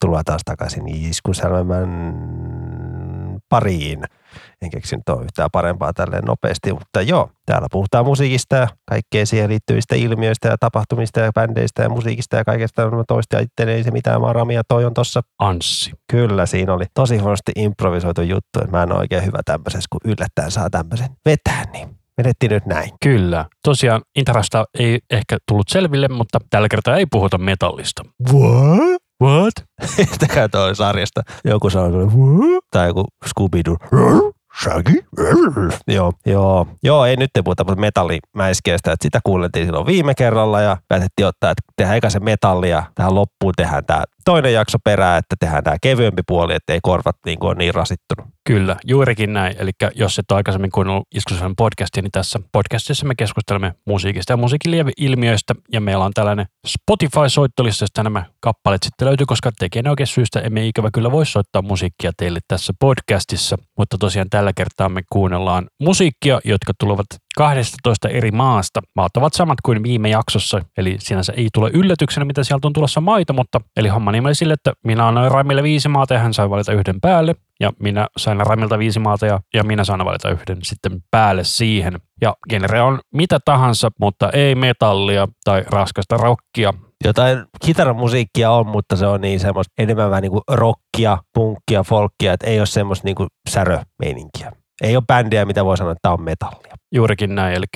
Tervetuloa taas takaisin Iskusälmän pariin. En keksinyt ole yhtään parempaa tälleen nopeasti, mutta joo, täällä puhutaan musiikista ja kaikkea siihen liittyvistä ilmiöistä ja tapahtumista ja bändeistä ja musiikista ja kaikesta. Mä toista itteni, ei se mitään, mä oon Rami ja toi on tossa. Anssi. Kyllä, siinä oli tosi huonosti improvisoitu juttu, että mä en ole oikein hyvä tämmöisessä, kun yllättäen saa tämmöisen vetää, niin vedettiin nyt näin. Kyllä. Tosiaan Interasta ei ehkä tullut selville, mutta tällä kertaa ei puhuta metallista. What? What? Sitäkään toi sarjasta. Joku sanoi, "What?" tai joku Scooby-Doo. Shaggy? Joo, joo, joo, ei nyt puhuta, mutta metallimäiskeestä, että sitä kuunneltiin silloin viime kerralla ja päätettiin ottaa, että tehdään eka se metalli ja tähän loppuun tehdään tämä toinen jakso perään, että tehdään tämä kevyempi puoli, että ei korvat niin kuin ole niin rasittunut. Kyllä, juurikin näin. Eli jos et ole aikaisemmin kuunnellut Iskusen podcastia, niin tässä podcastissa me keskustelemme musiikista ja musiikin ilmiöistä. Ja meillä on tällainen Spotify-soittolista, josta nämä kappaleet sitten löytyy, koska tekijän oikein syystä emme ikävä kyllä voi soittaa musiikkia teille tässä podcastissa. Mutta tosiaan tällä kertaa me kuunnellaan musiikkia, jotka tulevat 12 eri maasta. Maat ovat samat kuin viime jaksossa, eli sinänsä ei tule yllätyksenä, mitä sieltä on tulossa maita, mutta eli homma nimeli sille, että minä annoin Ramille viisi maata ja hän sai valita yhden päälle, ja minä sain Ramilta viisi maata ja, ja minä saan valita yhden sitten päälle siihen. Ja genre on mitä tahansa, mutta ei metallia tai raskasta rockia. Jotain kitaramusiikkia on, mutta se on niin semmoista enemmän vähän niin kuin rockia, punkkia, folkkia, että ei ole semmoista niin kuin särömeininkiä. Ei ole bändiä, mitä voi sanoa, että tämä on metallia. Juurikin näin, eli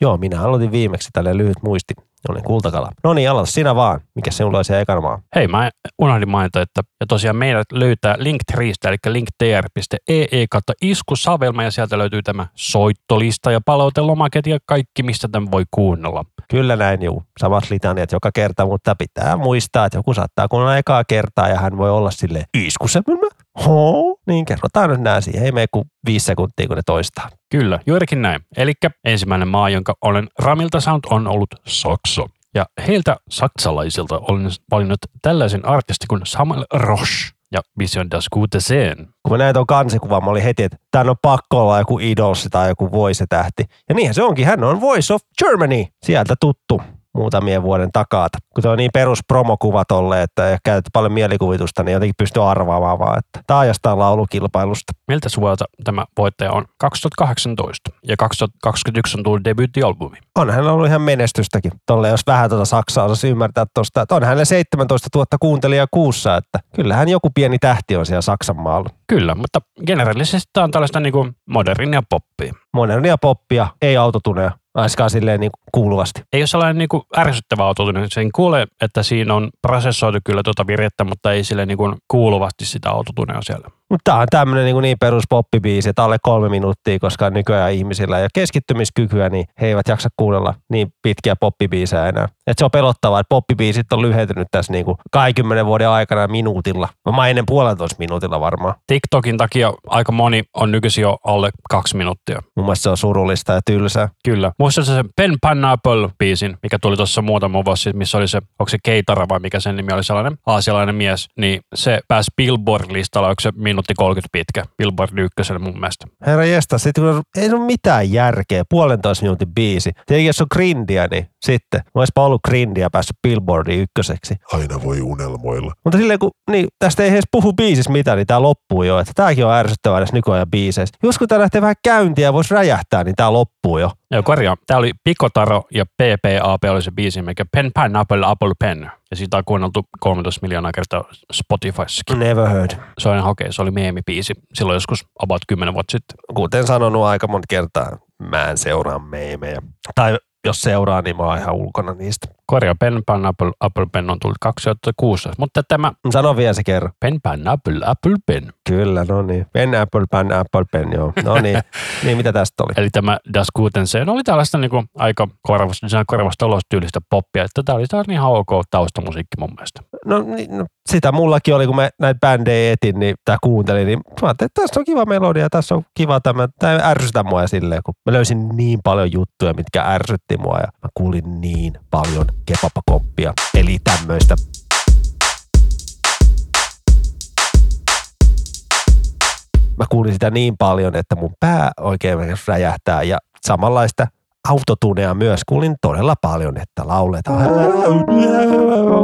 Joo, minä aloitin viimeksi tälle lyhyt muisti. Olin kultakala. No niin, aloita sinä vaan. Mikä sinulla olisi ekana maa? Hei, mä unohdin mainita, että ja tosiaan meidät löytää Linktreestä, eli linktr.ee kautta iskusavelma, ja sieltä löytyy tämä soittolista ja palautelomaket ja kaikki, mistä tämän voi kuunnella. Kyllä näin, juu. Samat litaniat joka kerta, mutta pitää muistaa, että joku saattaa kuunnella ekaa kertaa ja hän voi olla sille iskusavelma. Hoo, niin kerrotaan nyt nämä siihen. Ei mene kuin viisi sekuntia, kun ne toistaa. Kyllä, juurikin näin. Eli ensimmäinen maa, jonka olen Ramilta saanut, on ollut Saksa. Ja heiltä saksalaisilta olen valinnut tällaisen artistin kuin Samuel Roche ja Vision das Gute Seen. Kun mä näin tuon kansikuvan, mä olin heti, että tämä on pakko olla joku Idols tai joku Voice-tähti. Ja niinhän se onkin, hän on Voice of Germany, sieltä tuttu muutamien vuoden takaa. Kun on niin perus promokuva tolle, että ei käytetty paljon mielikuvitusta, niin jotenkin pystyy arvaamaan vaan, että taajastaan laulukilpailusta. Miltä vuodelta tämä voittaja on? 2018 ja 2021 on tullut debyyttialbumi. On hän ollut ihan menestystäkin. Tolle, jos vähän tuota Saksaa osasi ymmärtää tuosta, että on hänelle 17 000 kuuntelijaa kuussa, että kyllähän joku pieni tähti on siellä Saksan maalla. Kyllä, mutta generaalisesti tämä on tällaista niin kuin modernia poppia. Modernia poppia, ei autotuneja aiskaan silleen niin kuuluvasti. Ei ole sellainen niin kuin ärsyttävä autotune. Sen kuulee, että siinä on prosessoitu kyllä tuota virettä, mutta ei sille niin kuuluvasti sitä autotunea siellä. Mutta tämä on tämmöinen niin, niin perus poppibiisi, että alle kolme minuuttia, koska nykyään ihmisillä ei ole keskittymiskykyä, niin he eivät jaksa kuunnella niin pitkiä poppibiisejä enää. Et se on pelottavaa, että poppibiisit on lyhentynyt tässä niin kuin 20 vuoden aikana minuutilla. Mä ennen puolentoista minuutilla varmaan. TikTokin takia aika moni on nykyisin jo alle kaksi minuuttia. Mun mielestä se on surullista ja tylsää. Kyllä. Muistatko se Pen Pineapple-biisin, mikä tuli tuossa muutama vuosi sitten, missä oli se, onko se Keitara vai mikä sen nimi oli sellainen aasialainen mies, niin se pääsi Billboard-listalla, onko se minuutti 30 pitkä, Billboard ykköselle mun mielestä. Herra jästä, sitten kun ei ole mitään järkeä, puolentoista minuutin biisi. Tietenkin jos on grindia, niin sitten. Mä olisipa ollut grindia päässyt Billboardin ykköseksi. Aina voi unelmoilla. Mutta silleen kun, niin tästä ei edes puhu biisissä mitään, niin tää loppuu jo. Että tääkin on ärsyttävää näissä nykyajan biiseissä. Jos kun tää lähtee vähän käyntiä ja voisi räjähtää, niin tää loppuu jo. Joo, korjaa. Tää oli Pikotaro ja PPAP oli se biisi, mikä Pen Pineapple Apple Pen. Ja siitä on kuunneltu 13 miljoonaa kertaa Spotifyssakin. Never heard. Se on okei, okay, se oli meemibiisi silloin joskus about 10 vuotta sitten. Kuten sanonut aika monta kertaa, mä en seuraa meemejä. Tai jos seuraa, niin mä oon ihan ulkona niistä. Korja Pen Pan Apple, Apple Pen on tullut 2006. Mutta tämä... Sano vielä se kerran. Pen Pan Apple, Apple Pen. Kyllä, no niin. Pen Apple Pan Apple Pen, joo. No niin. niin, mitä tästä oli? Eli tämä Das Guten Sen oli tällaista niin kuin aika korvasta, korvasta olostyylistä poppia. Että tämä oli taas ihan ok taustamusiikki mun mielestä. No, niin, no sitä mullakin oli, kun mä näitä bändejä etin, niin tää kuuntelin, niin mä ajattelin, että tässä on kiva melodia, tässä on kiva tämä, tämä ärsytä mua silleen, kun mä löysin niin paljon juttuja, mitkä ärsytti mua ja mä kuulin niin paljon kepapakoppia. Eli tämmöistä mä kuulin sitä niin paljon, että mun pää oikein räjähtää ja samanlaista autotunea myös. Kuulin todella paljon, että lauletaan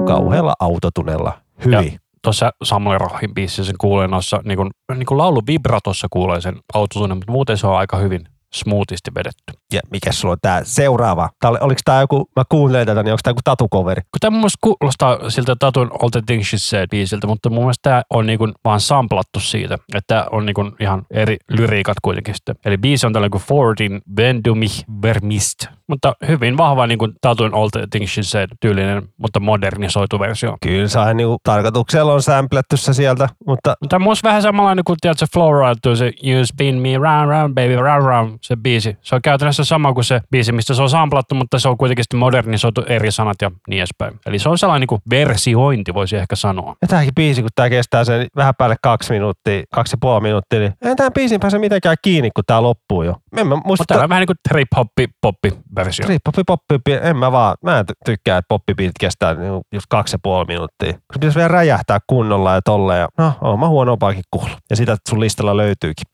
kauhealla autotunella. Hyvin. Tuossa Samuel Rohin biisissä sen kuulee noissa, niin kuin, niin kuin laulu vibratossa kuulee sen autotunne, mutta muuten se on aika hyvin smoothisti vedetty. Ja mikä sulla on tää seuraava? Tää oli, oliko tää joku, mä kuuntelen tätä, niin onko tää joku tatukoveri? Kun tämä mun mielestä kuulostaa siltä Tatun All the Things She Said biisiltä, mutta mun mielestä tämä on niinku vaan samplattu siitä. Että on niinku ihan eri lyriikat kuitenkin sitten. Eli biisi on tällainen kuin Fordin Wenn du mich vermisst. Mutta hyvin vahva niin kuin Tatun All Things She Said tyylinen, mutta modernisoitu versio. Kyllä se on niinku, tarkoituksella on sämplätty se sieltä, mutta tämä on vähän samanlainen kuin tiedätkö, Flowride, se You Spin Me Round Round Baby Round Round, se biisi. Se on käytännössä sama kuin se biisi, mistä se on samplattu, mutta se on kuitenkin sitten modernisoitu eri sanat ja niin edespäin. Eli se on sellainen niin kuin versiointi, voisi ehkä sanoa. Ja tämäkin biisi, kun tämä kestää sen vähän päälle kaksi minuuttia, kaksi ja puoli minuuttia, niin ei tämän biisin pääse mitenkään kiinni, kun tämä loppuu jo. En mä muista, Mutta täällä on vähän niin kuin trip-hoppi, poppi-versio. Trip-hoppi, poppi, en mä vaan, mä en ty- tykkää, että poppibiitit kestää niinku just kaksi ja puoli minuuttia. Se pitäisi vielä räjähtää kunnolla ja tolleen. Ja, no, oon mä huonompaakin kuullut. Ja sitä sun listalla löytyykin.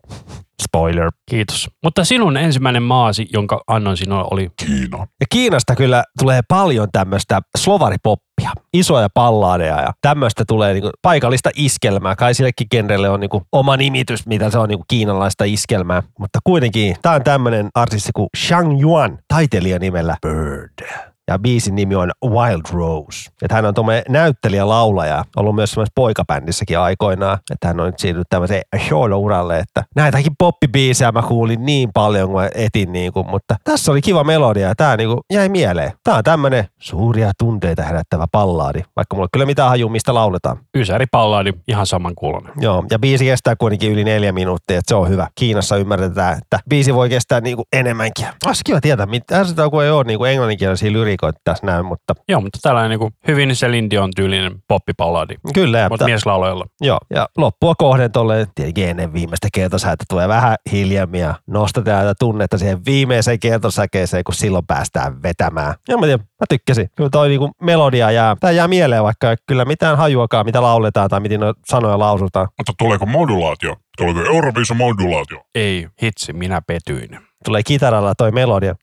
Spoiler. Kiitos. Mutta sinun ensimmäinen maasi, jonka annoin sinulle, oli Kiina. Ja Kiinasta kyllä tulee paljon tämmöistä slovaripoppia, isoja pallaadeja ja tämmöistä tulee niinku paikallista iskelmää. Kai sillekin genrelle on niinku oma nimitys, mitä se on niinku kiinalaista iskelmää. Mutta kuitenkin, tää on tämmöinen artisti kuin Shang Yuan, taiteilija nimellä Bird. Ja biisin nimi on Wild Rose. Että hän on tuommoinen näyttelijä, laulaja, ollut myös semmoisessa poikabändissäkin aikoinaan. Että hän on nyt siirtynyt tämmöiseen solo-uralle, että näitäkin poppibiisejä mä kuulin niin paljon, kun mä etin niinku, mutta tässä oli kiva melodia ja tää niinku jäi mieleen. Tää on tämmönen suuria tunteita herättävä pallaadi, vaikka mulla ei kyllä mitään haju, mistä lauletaan. Ysäri Pallaadi, ihan saman kuulonen. Joo, ja biisi kestää kuitenkin yli neljä minuuttia, että se on hyvä. Kiinassa ymmärretään, että biisi voi kestää niinku enemmänkin. Olisi kiva tietää, mitä kun ei ole niinku englanninkielisiä lyrikoita tässä näin, mutta Joo, mutta tällainen niin kuin hyvin Celine Dion tyylinen poppipallaadi, kyllä. Ja, mutta mieslaulajalla. Joo, ja loppua kohden tuolle tietenkin ennen viimeistä kertosäettä tulee vähän hiljemmin ja nostetaan tätä tunnetta siihen viimeiseen kertosäkeeseen, kun silloin päästään vetämään. Ja mä tiedän, mä tykkäsin. Kyllä toi niinku melodia jää, tää jää mieleen, vaikka ei kyllä mitään hajuakaan, mitä lauletaan tai miten sanoja lausutaan. Mutta tuleeko modulaatio? Tuleeko Euroviisun modulaatio? Ei, hitsi, minä petyin. Tulee kitaralla toi melodia.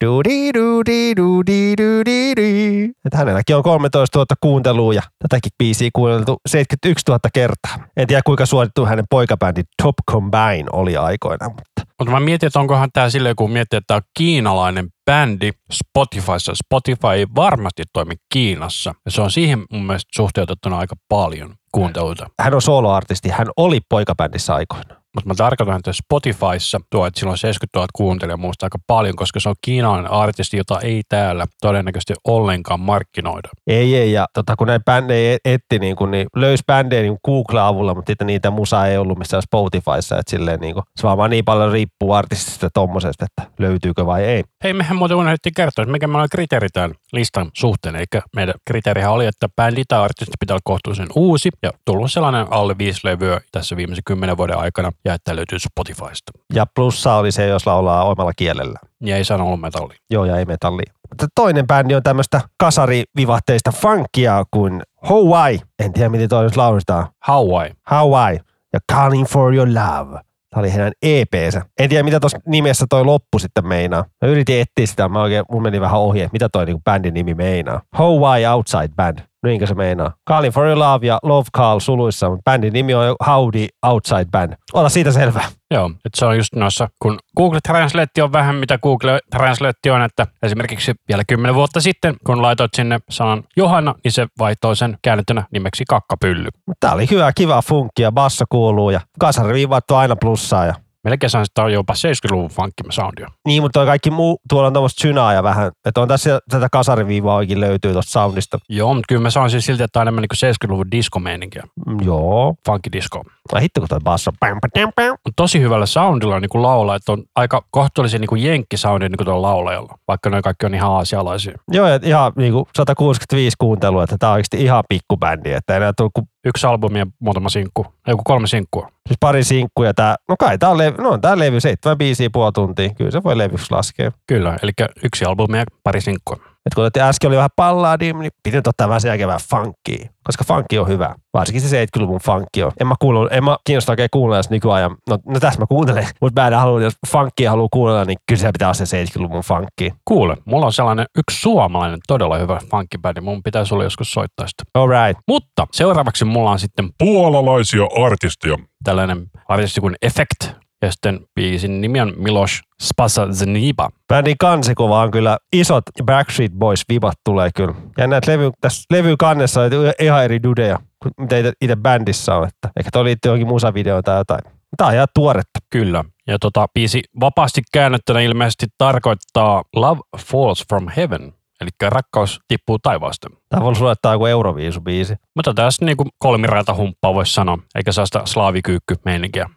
Että hänelläkin on 13 000 kuuntelua ja tätäkin biisiä kuunneltu 71 000 kertaa. En tiedä kuinka suosittu hänen poikabändi Top Combine oli aikoinaan, mutta Mutta mä mietin, että onkohan tämä silleen, kun miettii, että tämä on kiinalainen bändi Spotifyssa. Spotify ei varmasti toimi Kiinassa. Ja se on siihen mun mielestä suhteutettuna aika paljon kuunteluita. hän on soloartisti. Hän oli poikabändissä aikoinaan. Mutta mä tarkoitan, että Spotifyssa tuo, että sillä on 70 000 kuuntelijaa muista aika paljon, koska se on kiinalainen artisti, jota ei täällä todennäköisesti ollenkaan markkinoida. Ei, ei. Ja tota, kun näitä bändejä etti, niin, kun, niin löysi bändejä niin Google-avulla, mutta sitten niitä musaa ei ollut missään Spotifyssa. Että silleen, niin kuin, se vaan niin paljon riippuu artistista tommosesta, että löytyykö vai ei. Hei, mehän muuten unohdettiin kertoa, että mikä meillä on kriteeri tämän listan suhteen. Eli meidän kriteerihän oli, että bändi tai artisti pitää olla kohtuullisen uusi ja tullut sellainen alle viisi levyä tässä viimeisen kymmenen vuoden aikana ja että löytyy Spotifysta. Ja plussa oli se, jos laulaa omalla kielellä. Ja ei sano metalli. Joo, ja ei metalli. Mutta toinen bändi on tämmöistä kasarivivahteista funkia kuin Hawaii. En tiedä, miten toi nyt lausutaan. Hawaii. Hawaii ja Calling for Your Love. Tämä oli heidän EP:nsä. En tiedä, mitä tuossa nimessä toi loppu sitten meinaa. Mä yritin etsiä sitä, mä oikein, mun meni vähän ohi, että mitä toi niinku bändin nimi meinaa. Hawaii Outside Band. Niinkö se meinaa? Calling for Your Love ja Love Call suluissa, mutta bändin nimi on Howdy Outside Band. Ota siitä selvää. Joo, että se on just noissa, kun Google Translate on vähän mitä Google Translate on, että esimerkiksi vielä kymmenen vuotta sitten, kun laitoit sinne sanan Johanna, niin se vaihtoi sen käännettynä nimeksi kakkapylly. Tää oli hyvä, kiva funkki ja basso kuuluu ja kasariviivat on aina plussaa ja Melkein sanoisin, että tämä on jopa 70-luvun funkkima soundia. Niin, mutta kaikki muu, tuolla on tämmöistä synaa ja vähän, että on tässä tätä kasariviivaa oikein löytyy tuosta soundista. Joo, mutta kyllä mä sanoisin silti, että tämä on enemmän niin 70-luvun diskomeininkiä. Mm, Joo. Funkidisco. Ai hitto, kun toi basso. Pam, pam. Mutta tosi hyvällä soundilla niin kuin laulaa, että on aika kohtuullisen niin jenkkisoundi niin kuin tuolla laulajalla, vaikka ne kaikki on ihan aasialaisia. Joo, ja ihan niin kuin 165 kuuntelua, että tää on oikeasti ihan pikkubändi, että enää tullut kuin Yksi albumi ja muutama sinkku, ei kun kolme sinkkua. siis pari sinkkuja. Tää, no kai tää on, levy, no tää levy, seitsemän biisiä puoli tuntia. Kyllä se voi levyksi laskea. Kyllä, eli yksi albumi ja pari sinkkua. Et kun otettiin äsken oli vähän palladia, niin piti nyt ottaa vähän sen jälkeen vähän funkia. Koska funkki on hyvä. Varsinkin se 70-luvun funkki on. En mä, kuulu, en mä kiinnosta oikein kuunnella jos nykyajan. No, no tässä mä kuuntelen. Mutta mä en halua, jos funkia haluaa kuunnella, niin kyllä se pitää olla se 70-luvun funkki. Kuule, mulla on sellainen yksi suomalainen todella hyvä funkkibändi. Mun pitää sulle joskus soittaa sitä. Alright. Mutta seuraavaksi mulla on sitten Puolalaisia artisteja. tällainen artisti kuin Effect. Ja sitten biisin nimi on Milos Spasa Zeniba. Bändin kansikuva on kyllä isot Backstreet Boys vibat tulee kyllä. Ja näet levy, tässä levy kannessa on ihan eri dudeja kuin mitä itse, bändissä on. Että ehkä toi liittyy johonkin musavideoon tai jotain. Tää on ihan tuoretta. Kyllä. Ja tota, biisi vapaasti käännettynä ilmeisesti tarkoittaa Love Falls from Heaven. Eli rakkaus tippuu taivaasta. Tää voi suorittaa joku Euroviisu-biisi. Mutta tässä niinku kolmiraita humppaa voisi sanoa, eikä saa sitä slaavikyykky meininkiä.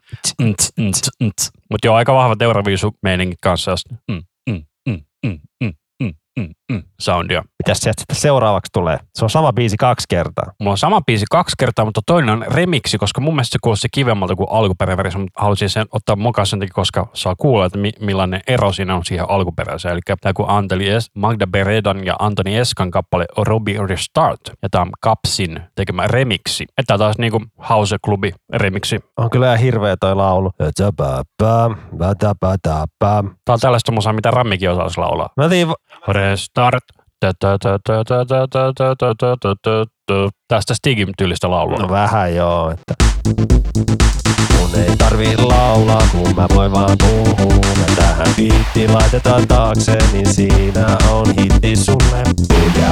Mutta joo, aika vahvat Euroviisu meiningit kanssa. Mm, mm, mm, mm, mm, mm, mm, soundia. Mitäs sieltä sitten seuraavaksi tulee? Se on sama biisi kaksi kertaa. Mulla on sama biisi kaksi kertaa, mutta toinen on remiksi, koska mun mielestä se kuulosti kivemmalta kuin alkuperäinen versio, mutta halusin sen ottaa mukaan sen takia, koska saa kuulla, että mi- millainen ero siinä on siihen alkuperäiseen. Eli tämä kuin Anteli es- Magda Beredan ja Antoni Eskan kappale Robbie Restart, ja tämä on Kapsin tekemä remiksi. Että taas niinku House Clubi remiksi. On kyllä ihan hirveä toi laulu. Tämä on tällaista musaa, mitä Rammikin osaisi laulaa. Mä otin, Restart. Tästä Stigim tyylistä laulua. no vähän joo, että mun ei tarvii laulaa, kun mä voin vaan puhua. Ja tähän biitti laitetaan taakse, niin siinä on hitti sulle. Ja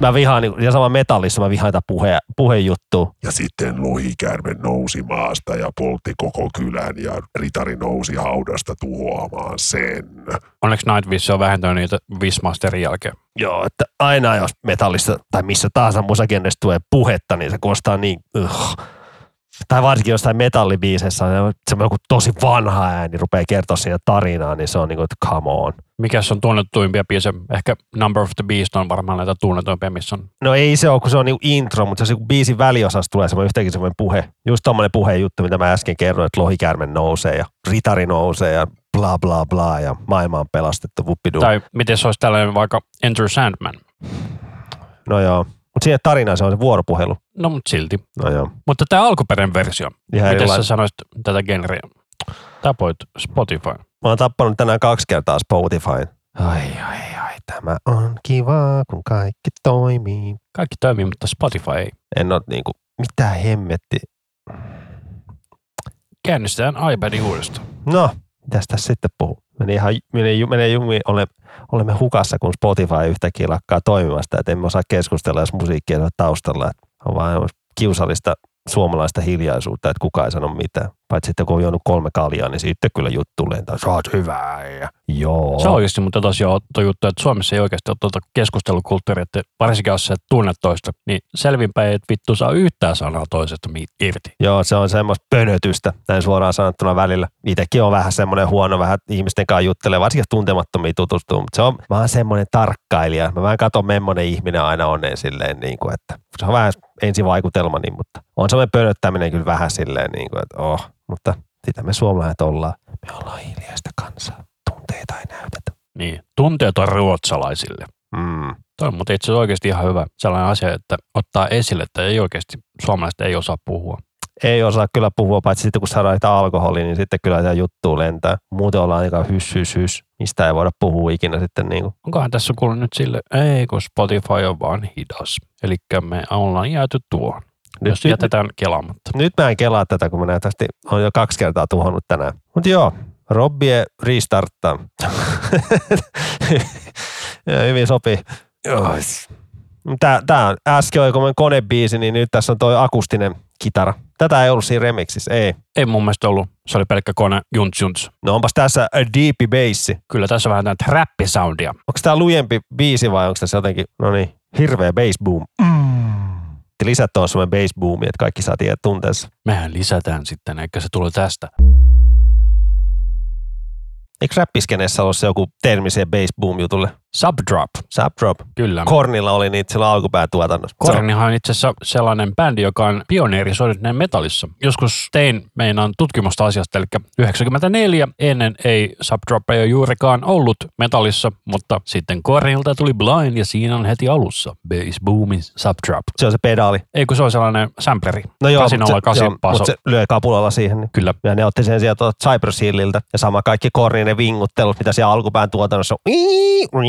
Mä vihaan, niin- ja sama metallissa mä vihaan tätä puhe, puhejuttua. Ja sitten lohikäärme nousi maasta ja poltti koko kylän ja ritari nousi haudasta tuhoamaan sen. Onneksi Nightwish on vähentänyt niitä Wismasterin jälkeen. Joo, että aina jos metallista tai missä tahansa musagenressä tulee puhetta, niin se kuulostaa niin... Ugh. Tai varsinkin jostain metallibiisessä, on semmoinen joku tosi vanha ääni rupeaa kertoa siinä tarinaa, niin se on niin kuin, että come on. Mikäs on tunnetuimpia biisejä? Ehkä Number of the Beast on varmaan näitä tunnetuimpia, missä on. No ei se ole, kun se on niinku intro, mutta se on biisin väliosassa tulee semmoinen yhtäkkiä semmoinen puhe. Just tommonen puhejuttu, mitä mä äsken kerroin, että lohikäärme nousee ja ritari nousee ja bla bla bla ja maailma on pelastettu, vuppidu. Tai miten se olisi tällainen vaikka Enter Sandman? No joo. Mutta siihen tarinaan se on se vuoropuhelu. No mutta silti. No joo. Mutta tämä alkuperäinen versio, Ihan miten sä sanoisit tätä genreä? Tapoit Spotify. Mä oon tappanut tänään kaksi kertaa Spotify. Ai, ai, ai, tämä on kiva, kun kaikki toimii. Kaikki toimii, mutta Spotify ei. En oo niinku, mitä hemmetti. Käynnistetään iPadin uudestaan. No, mitäs tässä sitten puhuu? Meni ihan, meni, menee jumiin, ole, olemme hukassa, kun Spotify yhtäkkiä lakkaa toimimasta, että emme osaa keskustella, jos musiikki ei ole taustalla. On vaan kiusallista suomalaista hiljaisuutta, että kukaan ei sano mitään. Paitsi sitten kun on juonut kolme kaljaa, niin sitten kyllä juttu lentää. Sä oot hyvä. Ja joo. Se on oikeasti, mutta tosiaan tuo juttu, että Suomessa ei oikeasti ole tuota keskustelukulttuuria, että varsinkin jos sä et tunne toista, niin selvinpäin, että vittu saa yhtään sanaa toisesta irti. Joo, se on semmoista pönötystä, näin suoraan sanottuna välillä. Itsekin on vähän semmoinen huono, vähän ihmisten kanssa juttelee, varsinkin tuntemattomia tutustuu, mutta se on, mä oon semmoinen tarkkailija. Mä vähän katson, memmonen ihminen aina on silleen, niin kuin, että se on vähän ensivaikutelma, niin, mutta on semmoinen pönöttäminen kyllä vähän silleen, niin kuin, että oh, mutta sitä me suomalaiset ollaan. Me ollaan hiljaista kansaa. Tunteita ei näytetä. Niin, tunteet on ruotsalaisille. Mm. Toi on mutta itse asiassa oikeasti ihan hyvä sellainen asia, että ottaa esille, että ei oikeasti suomalaiset ei osaa puhua. Ei osaa kyllä puhua, paitsi sitten kun saadaan sitä alkoholia, niin sitten kyllä tämä juttu lentää. Muuten ollaan aika hys, hys, hys. Mistä ei voida puhua ikinä sitten niin kuin. Onkohan tässä kuullut nyt sille, ei kun Spotify on vaan hidas. Eli me ollaan jääty tuohon. Nyt, Jos nyt, jätetään kelaamatta. nyt mä en kelaa tätä, kun mä näytästi on jo kaksi kertaa tuhonnut tänään. Mutta joo, Robbie restarttaa. Ja hyvin sopii. Joo. Tää, tää on äsken oli kun konebiisi, niin nyt tässä on toi akustinen kitara. Tätä ei ollut siinä remixissä, ei. Ei mun mielestä ollut. Se oli pelkkä kone junts junts. No onpas tässä a deepi bassi. Kyllä tässä on vähän tätä trappisoundia. Onko tää lujempi biisi vai onko tässä jotenkin, no niin, hirveä bass boom. Mm. Lisät on semmoinen bass boomi, että kaikki saa tietää tunteessa. Mehän lisätään sitten, eikä se tule tästä. Eikö räppiskeneessä ole se joku termi siihen bass boom jutulle? Subdrop, Subdrop. kyllä. Kornilla oli niitä silloin alkupäätuotannossa. Kornihan on itse asiassa sellainen bändi, joka on pioneerisoidut metallissa. Joskus tein meinaan tutkimusta asiasta, eli 94 ennen ei Subdrop ei ole juurikaan ollut metallissa, mutta sitten Kornilta tuli Blind ja siinä on heti alussa Bass Boomin Subdrop. Se on se pedaali. Ei kun se on sellainen sampleri. No joo, mutta se, kasi joo, mutta se lyö kapulalla siihen. Niin. Kyllä. Ja ne otti sen sieltä Cypress Hilliltä. Ja sama kaikki korninen vinguttelut, mitä siellä alkupään tuotannossa on.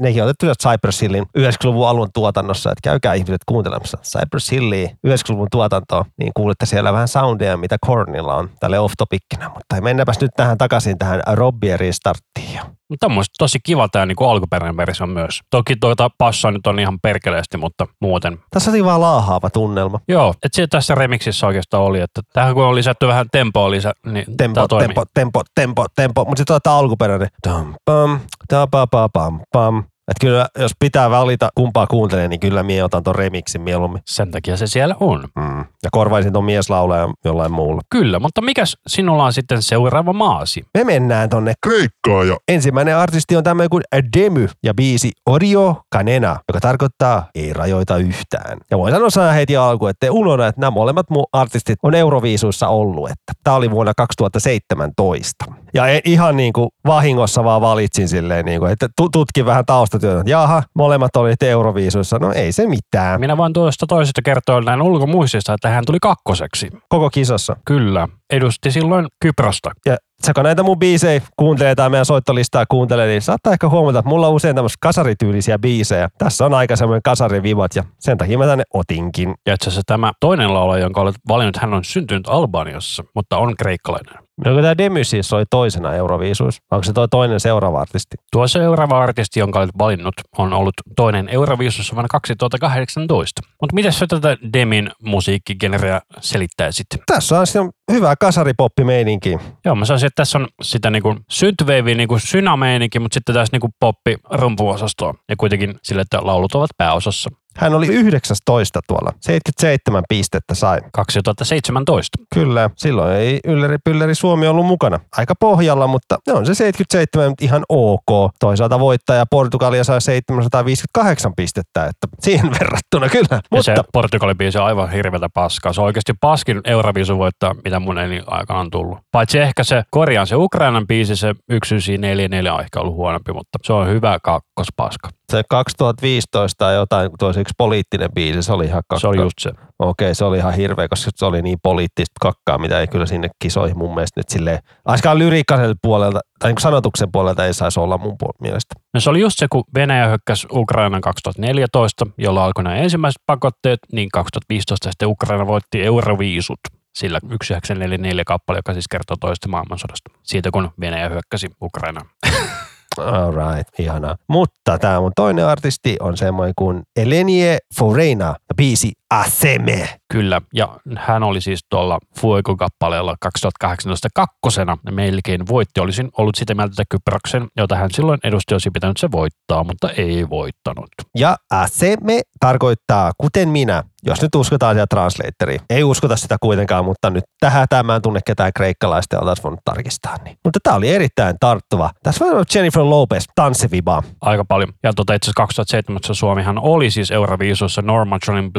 Nekin on otettu Cypress Hillin 90-luvun alun tuotannossa. Että käykää ihmiset kuuntelemassa Cypress Hillia 90-luvun tuotantoa. Niin kuulette siellä vähän soundia, mitä Kornilla on tälle off-topikkina. Mutta mennäpäs nyt tähän takaisin tähän Robbie restarttiin. Mutta on musta tosi kiva tämä niinku alkuperäinen versio myös. Toki tuota passaa nyt on ihan perkeleesti, mutta muuten. Tässä oli vaan laahaava tunnelma. Joo, että se tässä remixissä oikeastaan oli, että tähän kun on lisätty vähän tempoa lisä, niin Tempo, toimii. tempo, tempo, tempo, tempo. Mutta sitten tämä alkuperäinen. Tam, pam, ta, pa, pa, pam, pam. Et kyllä, jos pitää valita kumpaa kuuntelee, niin kyllä mie otan ton remixin mieluummin. Sen takia se siellä on. Mm. Ja korvaisin ton mieslaulajan jollain muulla. Kyllä, mutta mikäs sinulla on sitten seuraava maasi? Me mennään tonne. Kreikkaa ja Ensimmäinen artisti on tämmöinen kuin Demy ja biisi Orio Kanena, joka tarkoittaa ei rajoita yhtään. Ja voin sanoa heti alkuun, että unohda, että nämä molemmat mun artistit on Euroviisuissa ollut. Että tämä oli vuonna 2017. Ja e- ihan niin kuin vahingossa vaan valitsin silleen, niin kuin, että tu- tutkin vähän taustatyötä. Jaha, molemmat olivat Euroviisuissa. No ei se mitään. Minä voin tuosta toisesta kertoa näin ulkomuistista, että hän tuli kakkoseksi. Koko kisassa. Kyllä, edusti silloin Kyprosta. Ja kun näitä mun biisejä kuuntelee tai meidän soittolistaa kuuntelee, niin saattaa ehkä huomata, että mulla on usein tämmöisiä kasarityylisiä biisejä. Tässä on aika semmoinen kasarivivat ja sen takia mä tänne otinkin. Ja itse asiassa tämä toinen laulaja, jonka olet valinnut, hän on syntynyt Albaniassa, mutta on kreikkalainen. Onko tämä Demy siis oli toisena Euroviisuissa? Onko se toi toinen seuraava artisti? Tuo seuraava artisti, jonka olet valinnut, on ollut toinen Euroviisussa vuonna 2018. Mutta miten sä tätä Demin musiikkigenreä selittäisit? Tässä on siinä hyvää kasaripoppimeininkiä. Joo, mä sanoisin, että tässä on sitä niinku synthwave niinku synameininki, mutta sitten tässä niinku poppi rumpuosastoa. Ja kuitenkin sille, että laulut ovat pääosassa. Hän oli 19 tuolla. 77 pistettä sai. 2017. Kyllä, silloin ei Ylleri Pylleri Suomi ollut mukana. Aika pohjalla, mutta ne on se 77 nyt ihan ok. Toisaalta voittaja Portugalia sai 758 pistettä, että siihen verrattuna kyllä. Ja Mutta se Portugalin biisi on aivan hirveätä paskaa. Se on oikeasti paskin Euroviisu voittaa, mitä mun aikana on tullut. Paitsi ehkä se Korjaan se Ukrainan biisi, se 1944 on ehkä ollut huonompi, mutta se on hyvä kakkospaska. se 2015 tai jotain, kun tuo se yksi poliittinen biisi, se oli ihan kakka. Se oli just se. Okei, se oli ihan hirveä, koska se oli niin poliittista kakkaa, mitä ei kyllä sinne kisoihin mun mielestä nyt silleen, ainakaan lyriikkaisen puolelta, tai niin sanotuksen puolelta ei saisi olla mun mielestä. No se oli just se, kun Venäjä hyökkäsi Ukrainan 2014, jolla alkoi nämä ensimmäiset pakotteet, niin 2015 sitten Ukraina voitti Euroviisut sillä 1944 kappale, joka siis kertoo toisesta maailmansodasta. Siitä kun Venäjä hyökkäsi Ukrainaan. Alright, ihanaa. Mutta tämä mun toinen artisti on semmoinen kuin Elenie Foreina, biisi Aseme. Kyllä, ja hän oli siis tuolla Fuego-kappaleella 2018 kakkosena melkein voitti. Olisin ollut sitä mieltä, että Kyproksen, jota hän silloin edusti, olisi pitänyt se voittaa, mutta ei voittanut. Ja Aseme tarkoittaa kuten minä, jos nyt uskotaan siellä translatoriin. Ei uskota sitä kuitenkaan, mutta nyt tähän tämä en tunne ketään kreikkalaista oltaisiin voinut tarkistaa. Niin. Mutta tämä oli erittäin tarttuva. Tässä voi olla Jennifer Lopez, tanssivibaa. Aika paljon. Ja tuota, itse asiassa 2017 Suomihan oli siis Euroviisussa Norman Jolin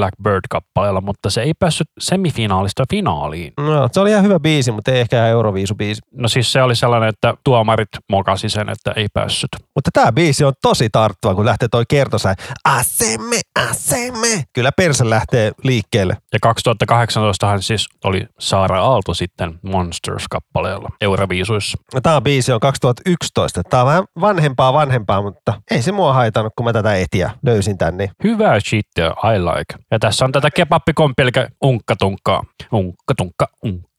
Blackbird-kappaleella, mutta se ei päässyt semifinaalista finaaliin. No, se oli ihan hyvä biisi, mutta ei ehkä ihan Euroviisubiisi. No siis se oli sellainen, että tuomarit mokasi sen, että ei päässyt. Mutta tämä biisi on tosi tarttuva, kun lähtee toi kertosai. Asemme, asemme. Kyllä perse lähtee liikkeelle. Ja 2018 hän siis oli Saara Aalto sitten Monsters-kappaleella Euroviisuissa. Tämä biisi on 2011. Tämä on vähän vanhempaa vanhempaa, mutta ei se mua haitannut, kun mä tätä etiä löysin tänne. Hyvää shittiä, I like. Ja tässä on tätä kebappikompi, eli unkka-tunkkaa. Unkka-tunkka,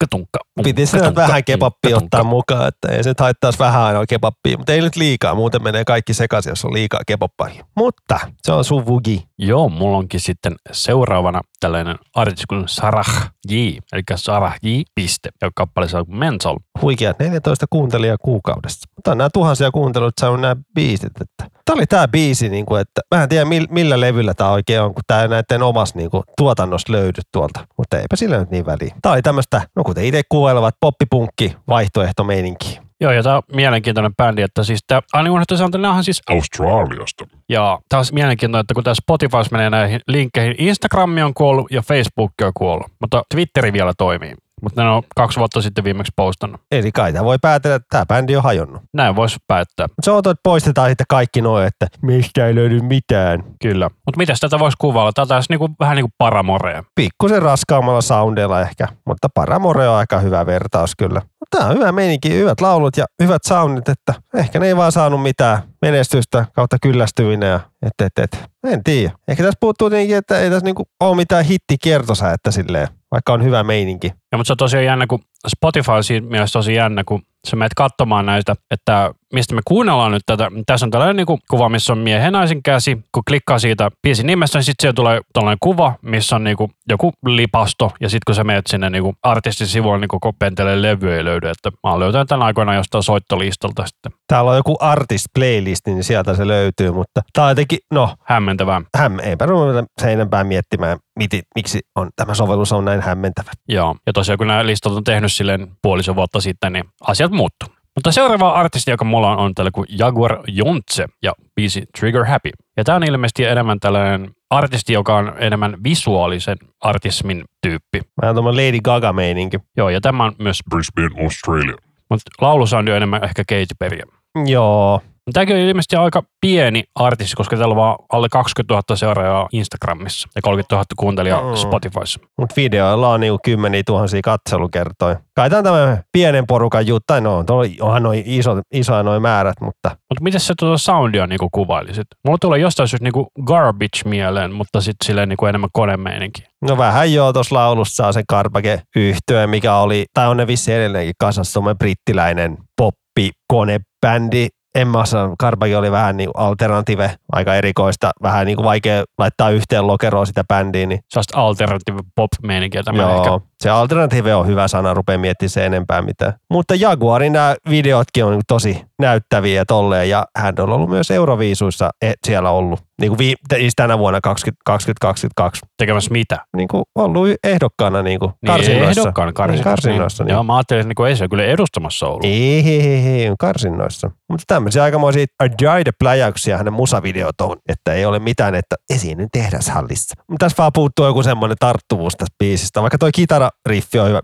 unkka-tunkka, Piti sitä unkka-tunkka, vähän kebappia unkka-tunkka. ottaa mukaan, että ei se haittaisi vähän ainoa kebappia, mutta ei nyt liikaa, muuten menee kaikki sekaisin, jos on liikaa kebappia. Mutta se on sun vugi. Joo, mulla onkin sitten seuraavana tällainen artisti kuin Sarah J, eli Sarah J. Piste, ja kappale on Mental. Huikeat 14 kuuntelijaa kuukaudessa. Mutta on nämä tuhansia kuunteluita saanut nämä biisit. Että. Tämä oli tämä biisi, niin kuin, että mä en tiedä millä, millä levyllä tämä oikein on, kun tämä ei näiden omassa niin kuin, tuotannossa löydy tuolta. Mutta eipä sillä nyt niin väliä. Tämä oli tämmöistä, no kuten itse kuvailevat, poppipunkki vaihtoehtomeininki. Joo, ja tämä on mielenkiintoinen bändi, että siis tämä, aina unohtaa sanoa, että nämä on siis, Australiasta. ja tämä on mielenkiintoinen, että kun tämä Spotify menee näihin linkkeihin, Instagram on kuollut ja Facebook on kuollut, mutta Twitteri vielä toimii. Mutta ne on kaksi vuotta sitten viimeksi postannut. Eli kai tämä voi päätellä, että tämä bändi on hajonnut. Näin voisi päättää, Se on, että poistetaan sitten kaikki nuo, että mistä ei löydy mitään. kyllä. Mutta miten tätä voisi kuvailla? Tätä olisi niinku, vähän niin kuin paramorea. Pikkusen raskaammalla soundilla ehkä, mutta Paramore on aika hyvä vertaus kyllä. Tämä on hyvä meininki, hyvät laulut ja hyvät soundit, että ehkä ne ei vaan saanut mitään menestystä kautta kyllästyminen ja et, et, et. En tiedä. Ehkä tässä puuttuu tietenkin, että ei tässä niinku ole mitään hittikiertosäettä silleen, vaikka on hyvä meininki. Ja, mutta se on tosiaan jännä, kun Spotify on siinä mielessä tosi jännä, kun sä menet katsomaan näitä, että mistä me kuunnellaan nyt tätä. Tässä on tällainen niin kuin, kuva, missä on miehen naisen käsi. Kun klikkaa siitä biisin nimestä, niin sitten siellä tulee tällainen kuva, missä on niin kuin, joku lipasto. Ja sitten kun sä menet sinne niin kuin, artistin sivuille, niin koko pentelee levy ei löydy. Että mä oon löytänyt tämän aikoina jostain soittolistalta sitten. Täällä on joku artist playlist, niin sieltä se löytyy, mutta tämä on jotenkin, no, Hämmentävää. häm, eipä ruveta sen enempää miettimään, miti, miksi on, tämä sovellus on näin hämmentävä. Joo. Ja tosiaan kun nämä listat on tehnyt silleen puolisen vuotta sitten, niin asiat muuttuu. Mutta seuraava artisti, joka mulla on, on tällä kuin Jaguar Jontse ja biisi Trigger Happy. Ja tämä on ilmeisesti enemmän tällainen artisti, joka on enemmän visuaalisen artismin tyyppi. Vähän tuommoinen Lady Gaga-meininki. Joo, ja tämä on myös, Brisbane, Australia. mutta laulusoundi on enemmän ehkä Katy Perry. Joo, Tämäkin on ilmeisesti aika pieni artisti, koska täällä on vaan alle 20 000 seuraajaa Instagramissa ja 30 000 kuuntelijaa Mm. Spotifyssa. mutta videoilla on niinku kymmeniä tuhansia katselukertoja. Kai tämä on tämmöinen pienen porukan juttu, tai no, onhan noin iso, isoja noin määrät, mutta Mutta miten sä tuota soundia niinku kuvailisit? Mulla tulee jostain syystä niinku garbage mieleen, mutta sitten silleen niinku enemmän konemeininki. No vähän joo, tuossa laulussa saa sen Carpage yhtyö, mikä oli, tai on ne vissi edelleenkin kasassa, brittiläinen poppi konebändi. Osaa, Carpage oli vähän niin alternative, aika erikoista, vähän niin kuin vaikea laittaa yhteen lokeroon sitä bändiä, niin Sellaista alternative pop-meininkiä tämä joo, ehkä. Se alternative on hyvä sana, rupeaa miettimään se enempää mitään. Mutta Jaguarin nämä videotkin on niin tosi näyttäviä tolleen, ja hän on ollut myös Euroviisuissa e- siellä ollut, niin kuin vi- siis tänä vuonna 20, 2022, Tekemässä mitä? niin kuin ollut ehdokkaana niin kuin Niin, karsinnoissa. ehdokkaan karsinnoissa. karsinnoissa, Niin. niin. Joo, mä ajattelin, että niinku ei se kyllä edustamassa ollut. Ei, ei, ei, ei, karsinnoissa. Mutta tämmöisiä aikamoisia ajaide pläjäyksiä hänen musavideot on, että ei ole mitään, että esiinnyn tehdashallissa. Mutta tässä vaan puuttuu joku semmoinen tarttuvuus tästä biisistä, vaikka toi kitarariffi on hyvä.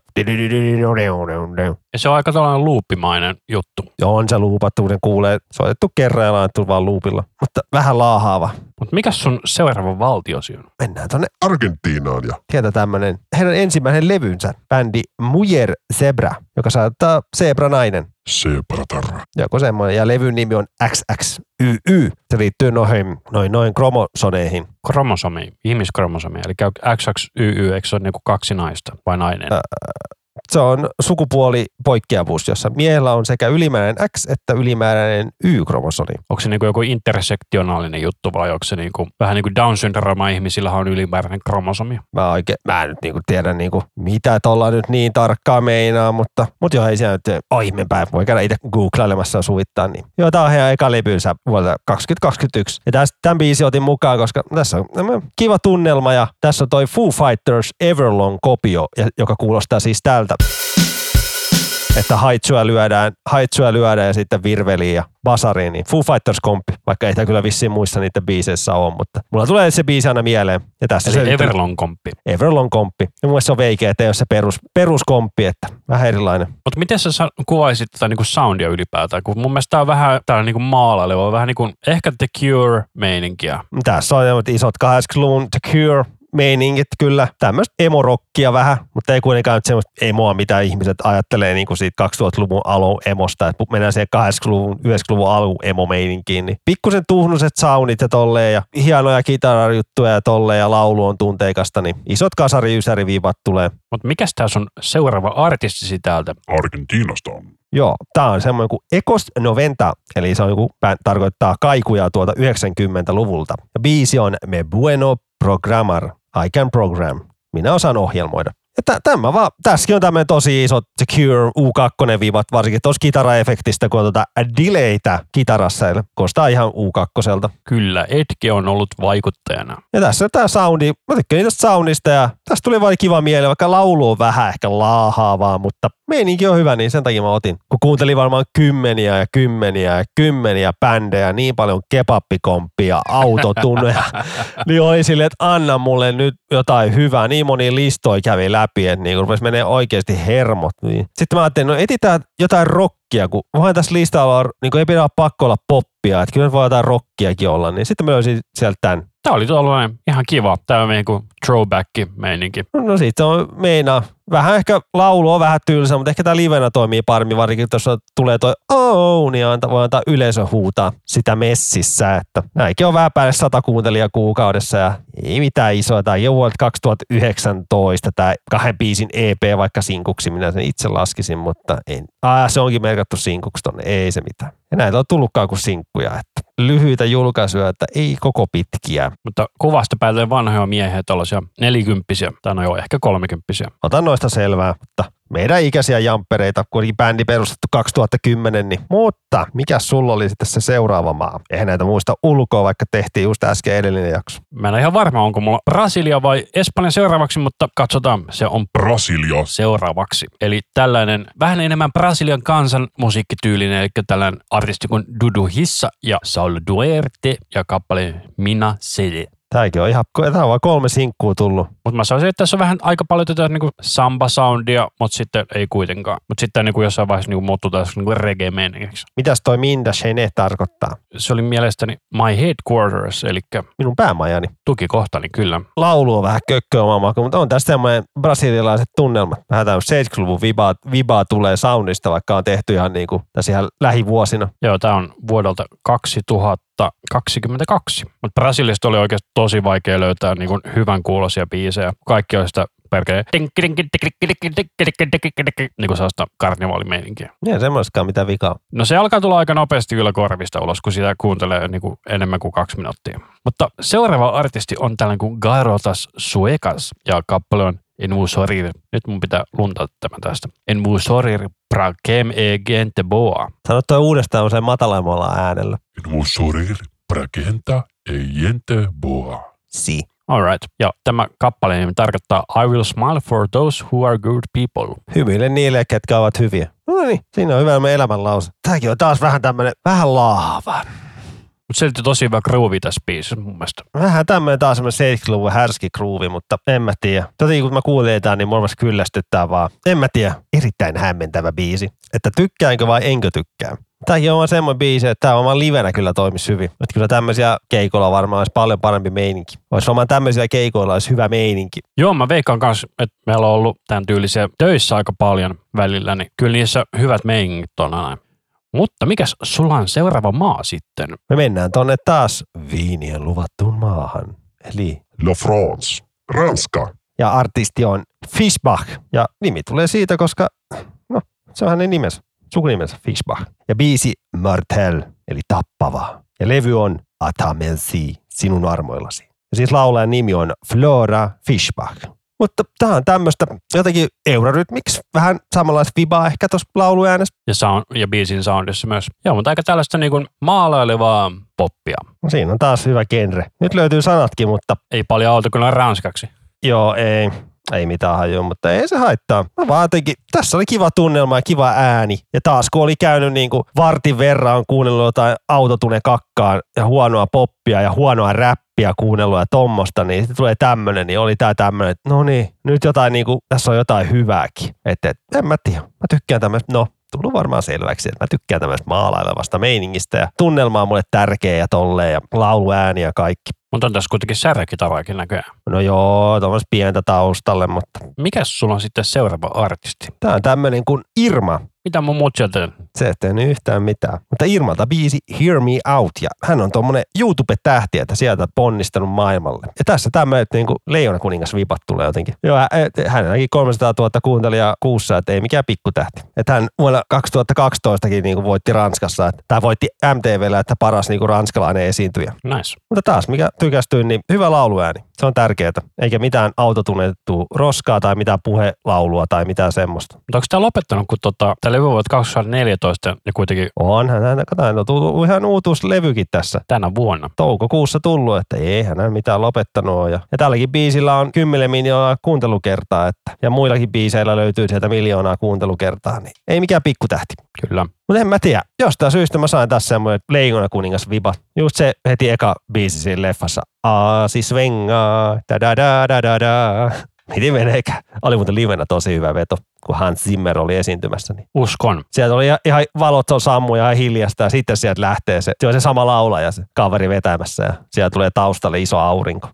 Ja se on aika tällainen luuppimainen juttu. Joo, on se luupattu, kun kuulee, soitettu kerran ja laitettu vaan luupilla. Mutta vähän laahaava. Mutta mikä sun seuraava valtiosi on? Mennään tonne, Argentiinaan ja tietä tämmönen, heidän ensimmäinen levynsä, bändi Mujer Zebra, joka saattaa Zebra nainen. Sebratar. Joku semmoinen, ja levyn nimi on XXYY. Se liittyy noihin, noin, noin kromosoneihin. Kromosomi, ihmiskromosomi. Eli XXYY, eikö se ole niinku kaksi naista vai nainen? Ä- Se on sukupuoli poikkeavuus, jossa miehellä on sekä ylimääräinen X että ylimääräinen Y-kromosoni. Onko se niinku joku intersektionaalinen juttu vai onko se niinku, vähän niin kuin Down-syndrooma ihmisillä on ylimääräinen kromosomi? Mä, oikein, mä en nyt niinku tiedä, niinku, mitä tuolla nyt niin tarkkaan meinaa, mutta, mutta joo, ei siellä nyt ole ihmeenpäin. Voi käydä itse googlailemassa ja suvittaa. Niin. Joo, tää on heidän eka levynsä vuodelta 2021. Ja tästä, tämän biisin otin mukaan, koska tässä on kiva tunnelma ja tässä on toi Foo Fighters Everlong kopio, joka kuulostaa siis tältä että haitsua lyödään, haitsua lyödään ja sitten virveliin ja basariin, niin Foo Fighters komppi, vaikka ei tämä kyllä vissiin muissa niiden biiseissä ole, mutta mulla tulee se biisi aina mieleen. Ja tässä Eli se nyt on- Everlong-komppi. Everlong komppi. Ja mun se on veikeä, että ei ole se perus, peruskomppi, että vähän erilainen. Mutta miten sä kuvaisit tätä niinku soundia ylipäätään? Kun mun mielestä tää on vähän täällä niinku maalaileva, vähän niin kuin ehkä The Cure-meininkiä. Tässä on isot 80-luvun The Cure meiningit kyllä. Tämmöistä emorokkia vähän, mutta ei kuitenkaan nyt semmoista emoa, mitä ihmiset ajattelee niin kuin siitä 2000-luvun alun emosta, että mennään siihen 80-luvun, 90-luvun alun emo-meininkiin, niin pikkusen tuhnuset soundit ja tolleen ja hienoja kitarajuttuja ja tolleen ja laulu on tunteikasta, niin isot kasari-ysäriviivat tulee. Mutta mikä tää sun seuraava artistisi täältä? Argentiinasta on. Joo, tää on semmoinen kuin Ecos Noventa, eli se on joku, tarkoittaa kaikuja tuolta 90-luvulta. Ja biisi on Me Bueno Programar, I Can Program. Minä osaan ohjelmoida. Ja tä, tämä vaan, tässäkin on tämmöinen tosi iso Secure U2-viivat, varsinkin tuossa kitaraefektistä, kun on tuota delaytä kitarassa, eli kostaa ihan U2. Kyllä, Edge on ollut vaikuttajana. Ja tässä tämä soundi, mä tykkään tästä soundista ja tästä tuli vain kiva mieli, vaikka laulu on vähän ehkä laahaavaa, mutta meininki on hyvä, niin sen takia mä otin. Kun kuuntelin varmaan kymmeniä ja kymmeniä ja kymmeniä bändejä, niin paljon kebappikomppia, autotunneja, niin oli silleen, että anna mulle nyt jotain hyvää. Niin moni listoi kävi läpi, että niin rupesi menee oikeasti hermot. Niin. Sitten mä ajattelin, no etitään jotain rockia, kun voin tässä listalla olla, niin ei pidä olla pakko olla poppia, että kyllä voi jotain rockiakin olla. Niin sitten mä löysin sieltä tämän. Tämä oli tuollainen ihan kiva. Tämä on niin kuin throwback-meininki. No siitä on meinaa. Vähän ehkä laulu on vähän tylsä, mutta ehkä tämä livenä toimii paremmin, varsinkin jos tulee toi oh, niin anta, voi antaa yleisö huutaa sitä messissä, että näinkin on vähän päälle sata kuuntelijaa kuukaudessa ja ei mitään isoa. Tämä jo vuodelta 2019 tämä kahden biisin EP vaikka sinkuksi, minä sen itse laskisin, mutta en. Ah, se onkin merkattu sinkuksi tonne, ei se mitään. Ja näitä on tullutkaan kuin sinkkuja, että lyhyitä julkaisuja, että ei koko pitkiä. Mutta kuvasta päätellen vanhoja miehiä, tällaisia nelikymppisiä, tai no joo, ehkä kolmekymppisiä. Otan noista selvää, mutta meidän ikäisiä jamppereita, kuitenkin bändi perustettu 2010, niin mutta mikä sulla oli sitten se seuraava maa? Eihän näitä muista ulkoa, vaikka tehtiin just äsken edellinen jakso. Mä en ole ihan varma, onko mulla Brasilia vai Espanja seuraavaksi, mutta katsotaan, se on Brasilia. seuraavaksi. Eli tällainen vähän enemmän Brasilian kansan musiikkityylinen, eli tällainen artisti kuin Dudu Hissa ja Saul Duerte ja kappale Mina Sede. Tämäkin on ihan, tämä on vain kolme sinkkuu tullut. Mutta mä sanoisin, että tässä on vähän aika paljon tätä niinku samba-soundia, mutta sitten ei kuitenkaan. Mutta sitten niinku jossain vaiheessa niinku muuttui taas niinku reggae meiningiksi. Mitäs toi Minda Shene tarkoittaa? Se oli mielestäni My Headquarters, eli Minun päämajani. tukikohtani kyllä. Laulu on vähän kökköä omaa makuun, mutta on tässä semmoinen brasilialaiset tunnelmat. Vähän tämmöinen 70-luvun vibaa, vibaa tulee soundista, vaikka on tehty ihan niin kuin tässä ihan lähivuosina. Joo, tämä on vuodelta 2022. Mutta Brasiliasta oli oikeasti tosi vaikea löytää niin kuin hyvän kuulosia biisejä. Kaikki on sitä perkele niin kuin sellaista karnevaalimeininkiä. Ei semmoiskaan mitä vikaa. No se alkaa tulla aika nopeasti kyllä korvista ulos, kun sitä kuuntelee niin kuin enemmän kuin kaksi minuuttia. Mutta seuraava artisti on tällainen kuin Garotas Suekas ja kappale on En vous sorir. Nyt mun pitää luntaa tämä tästä. En vous sorir pra kem e gente boa. Sano toi uudestaan usein matalemmalla äänellä. En voi sorir prakenta ei gente boa. Si. Alright. Ja tämä kappale nimi tarkoittaa I will smile for those who are good people. Hymyile niille, ketkä ovat hyviä. No niin, siinä on hyvä meidän elämänlause. Tämäkin on taas vähän tämmönen, vähän laava. Mutta silti tosi hyvä groove tässä biisissä mun mielestä. Vähän tämmöinen taas semmoinen 70-luvun härski groovi, mutta en mä tiedä. Jotenkin kun mä kuulin tämän, niin mua kyllästyttää vaan. En mä tiedä. Erittäin hämmentävä biisi. Että tykkäänkö vai enkö tykkää. Tämäkin on semmoinen biisi, että tämä vaan livenä kyllä toimisi hyvin. Että kyllä tämmöisiä keikolla varmaan olisi paljon parempi meininki. Olisi varmaan tämmöisiä keikoilla olisi hyvä meininki. Joo, mä veikkaan kanssa, että meillä on ollut tämän tyylisiä töissä aika paljon välillä, niin kyllä niissä hyvät meiningit on aina. Mutta mikäs sulla on seuraava maa sitten? Me mennään tonne taas viinien luvattuun maahan. Eli La France. Ranska. ja artisti on Fishbach. Ja nimi tulee siitä, koska no, se on hänen nimensä, sukunimensä Fishbach. Ja biisi Martel, eli tappava. Ja levy on Atamensi, sinun armoillasi. Ja siis laulajan nimi on Flora Fishbach. Mutta tämä on tämmöistä jotenkin eurorytmiksi, vähän samanlaista vibaa ehkä tuossa lauluäänestä. Ja, sound, ja biisin soundissa myös. Joo, mutta aika tällaista niin kuin maalailevaa poppia. No Siinä on taas hyvä genre. Nyt löytyy sanatkin, mutta Ei paljon auta kyllä ranskaksi. Joo, ei. Ei mitään hajua, mutta ei se haittaa. Mä vaan jotenkin, tässä oli kiva tunnelma ja kiva ääni. Ja taas kun oli käynyt niin kuin vartin verran, on kuunnellut jotain autotune kakkaan ja huonoa poppia ja huonoa räppiä kuunnellut ja tommosta, niin sitten tulee tämmönen, niin oli tää tämmönen, että no niin, nyt jotain niin kuin, tässä on jotain hyvääkin. Että et, en mä tiedä, mä tykkään tämmöistä, no tullut varmaan selväksi, että mä tykkään tämmöistä maalailevasta meiningistä ja tunnelma on mulle tärkeä ja tolleen ja lauluääni ja kaikki. Mutta on tässä kuitenkin särkitaraakin näköjään. No joo, tuommoista pientä taustalle, mutta Mikäs sulla on sitten seuraava artisti? tää on tämmönen kuin Irma. Mitä mun muut sieltä? Se ei tehnyt yhtään mitään. Mutta Irmalta biisi Hear Me Out ja hän on tuommoinen YouTube-tähti, että sieltä ponnistanut maailmalle. Ja tässä tämmöinen niin kuin Leijona kuningas vipat tulee jotenkin. Joo, hän näki 300 000 kuuntelijaa kuussa, että ei mikään pikkutähti. Että hän vuonna 2012kin niin kuin voitti Ranskassa, että, tai voitti MTVllä, että paras niin kuin ranskalainen esiintyjä. Nice. Mutta taas, mikä tykästyy, niin hyvä lauluääni. Se on tärkeää. Eikä mitään autotunnettua roskaa tai mitään puhelaulua tai mitään semmoista. Mutta onko tämä lopettanut, kun tota, tämä levy on vuodelta 2014 ja kuitenkin Onhan hän, kato, hän on tullut ihan uutuuslevykin tässä tänä vuonna? toukokuussa tullut, että eihän hän mitään lopettanut ole. Ja, ja tälläkin biisillä on 10 miljoonaa kuuntelukertaa, että, ja muillakin biiseillä löytyy sieltä miljoonaa kuuntelukertaa, niin ei mikään pikkutähti. Kyllä. Mutta en mä tiedä. Jostain syystä mä sain tässä semmoinen Leijona kuningas viba. Just se heti eka biisi siinä leffassa. Aasi svengaa, da da da da da da. Miten meneekään? Oli muuten livenä tosi hyvä veto, kun Hans Zimmer oli esiintymässä. Niin. Uskon. Sieltä oli ihan valot on sammu ja hiljasta ja sitten sieltä lähtee se. Se on se sama laulaja, se kaveri vetämässä ja sieltä tulee taustalle iso aurinko.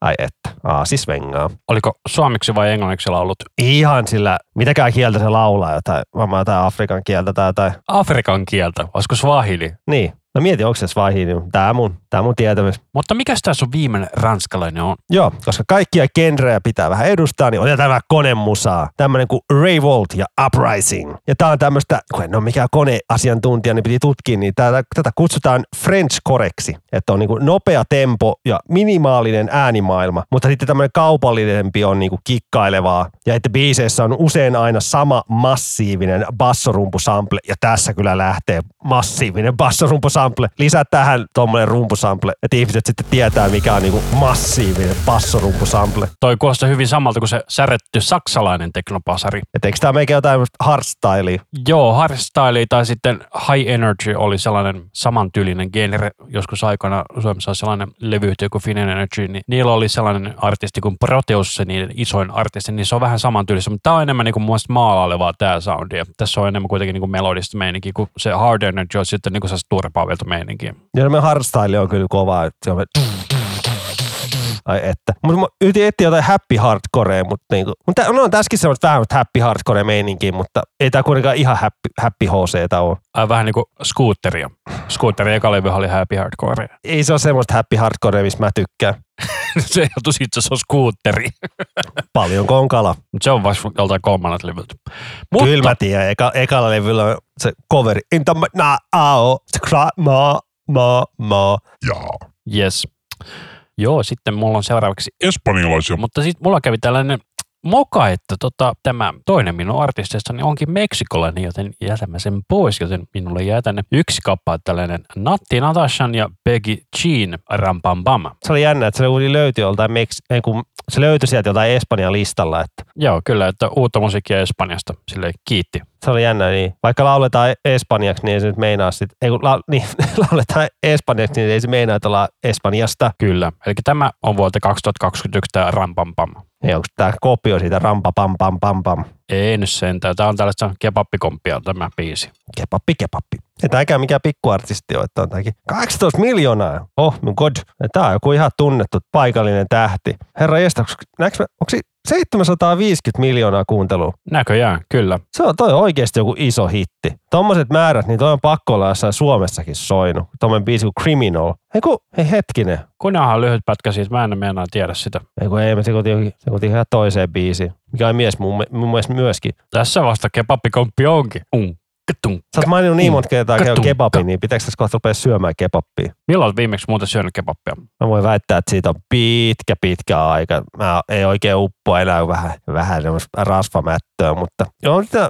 Ai että, aasi svengaa. Oliko suomeksi vai englanniksi laulut? Ihan sillä, mitäkään kieltä se laulaa, jotain, varmaan jotain Afrikan kieltä tai jotain. Afrikan kieltä. Olisiko swahili? Niin, no mieti, onko se swahili. Tää mun, tää mun tietämys. Mutta mikä tämä sun viimeinen ranskalainen on? Joo, koska kaikkia genrejä pitää vähän edustaa, niin otetaan vähän konemusaa. Tämmönen kuin Revolt ja Uprising. Ja tää on tämmöistä, kun en ole mikään koneasiantuntija, niin piti tutkia, niin tätä, tätä kutsutaan French koreksi. Että on niinku nopea tempo ja minimaalinen äänimaailma, mutta sitten tämmöinen kaupallisempi on niinku kikkailevaa. Ja että biiseissä on usein aina sama massiivinen bassorumpusample, ja tässä kyllä lähtee massiivinen bassorumpusample. Lisää tähän tommonen rumpusample, että ihmiset sitten tietää, mikä on niinku massiivinen bassorumpusample. Toi kuulostaa hyvin samalta kuin se särjetty saksalainen teknopasari. Että eikö tää meikä jotain hardstylea? Joo, hardstyle tai sitten high energy oli sellainen samantyylinen genre joskus aikana Suomessa oli sellainen levyyhtiö kuin Fin Energy, niin niillä oli sellainen artisti kuin Proteus, se niiden isoin artisti, niin se on vähän samantyylistä, mutta tämä on enemmän niin kuin maalailevaa tämä soundi. Tässä on enemmän kuitenkin niin kuin melodista meininkiä, kun se hard energy on sitten niin kuin turpaavilta meininkiä. Ja semmoinen hardstyle on kyllä kova, että se on Ai että. Mutta mä yritin etsiä jotain happy hardcorea, mutta niinku, mutta no on tässäkin semmoista vähän happy hardcore meininkiä, mutta ei tää kuitenkaan ihan happy, happy HC ole. Ai vähän niin kuin scooteria. Scooterin eka levy oli happy hardcore. Ei se ole semmoista happy hardcore, mistä mä tykkään. se johtuu siitä, että se on scooteri. Paljonko on kala? Mutta se on vasta joltain kolmannelta levyltä. Mutta, Kyllä mä tiedän, eka, ekalla levyllä on se coveri. Inta na ao, se kra, ma, ma, ma. Jaa. Yes. Joo, sitten mulla on seuraavaksi, Espanjalaisia. mutta sitten mulla kävi tällainen moka, että tota, tämä toinen minun artisteistani onkin meksikolainen, joten jätämme sen pois, joten minulle jää tänne yksi kappale tällainen Natti Natashan ja Peggy Jean Rampambam. Se oli jännä, että se löytyi löytyi joltain, Meks- ei, kun se löytyi sieltä jotain Espanjan listalla, että Joo, kyllä, että uutta musiikkia Espanjasta, sille kiitti. Se oli jännä, niin vaikka lauletaan espanjaksi, niin ei se nyt meinaa sit, ei kun la, niin, lauletaan espanjaksi, niin ei se meinaa, että ollaan Espanjasta. Kyllä, eli tämä on vuodelta 2021 tämä Rampampam. Ei, onko tämä kopio siitä rampa pam pam pam. Ei nyt sentään, tämä on tällaista kebappikomppia tämä biisi. Kepappi, kepappi. Ei tämäkään mikään pikkuartisti ole, että on tämäkin 18 miljoonaa. Oh my god. Tämä on joku ihan tunnettu paikallinen tähti. Herra Jesta, onko, onko se 750 miljoonaa kuuntelua? Näköjään, kyllä. Se on toi oikeasti joku iso hitti. Tommoset määrät, niin toi on pakko olla jossain Suomessakin soinut. Tommonen biisi kuin Criminal. Ei kun, hei hetkinen. Kunnahan lyhyt pätkä siitä, mä en meinaa tiedä sitä. Ei kun ei, mä sekoitin, sekoitin ihan toiseen biisiin. Mikä on mies mun, mun mielestä myöskin. Tässä vasta kebappikomppia onkin. Um, katum, Sä oot maininnut niin monta kertaa käy Katum, kebabin, niin pitääkö tässä kohta rupea syömään kebappia? Milloin olet viimeksi muuten syönyt kebappia? Mä voin väittää, että siitä on pitkä, pitkä aika. Mä ei oikein uppoa enää vähän, vähän rasvamättöä, mutta joo, sitä,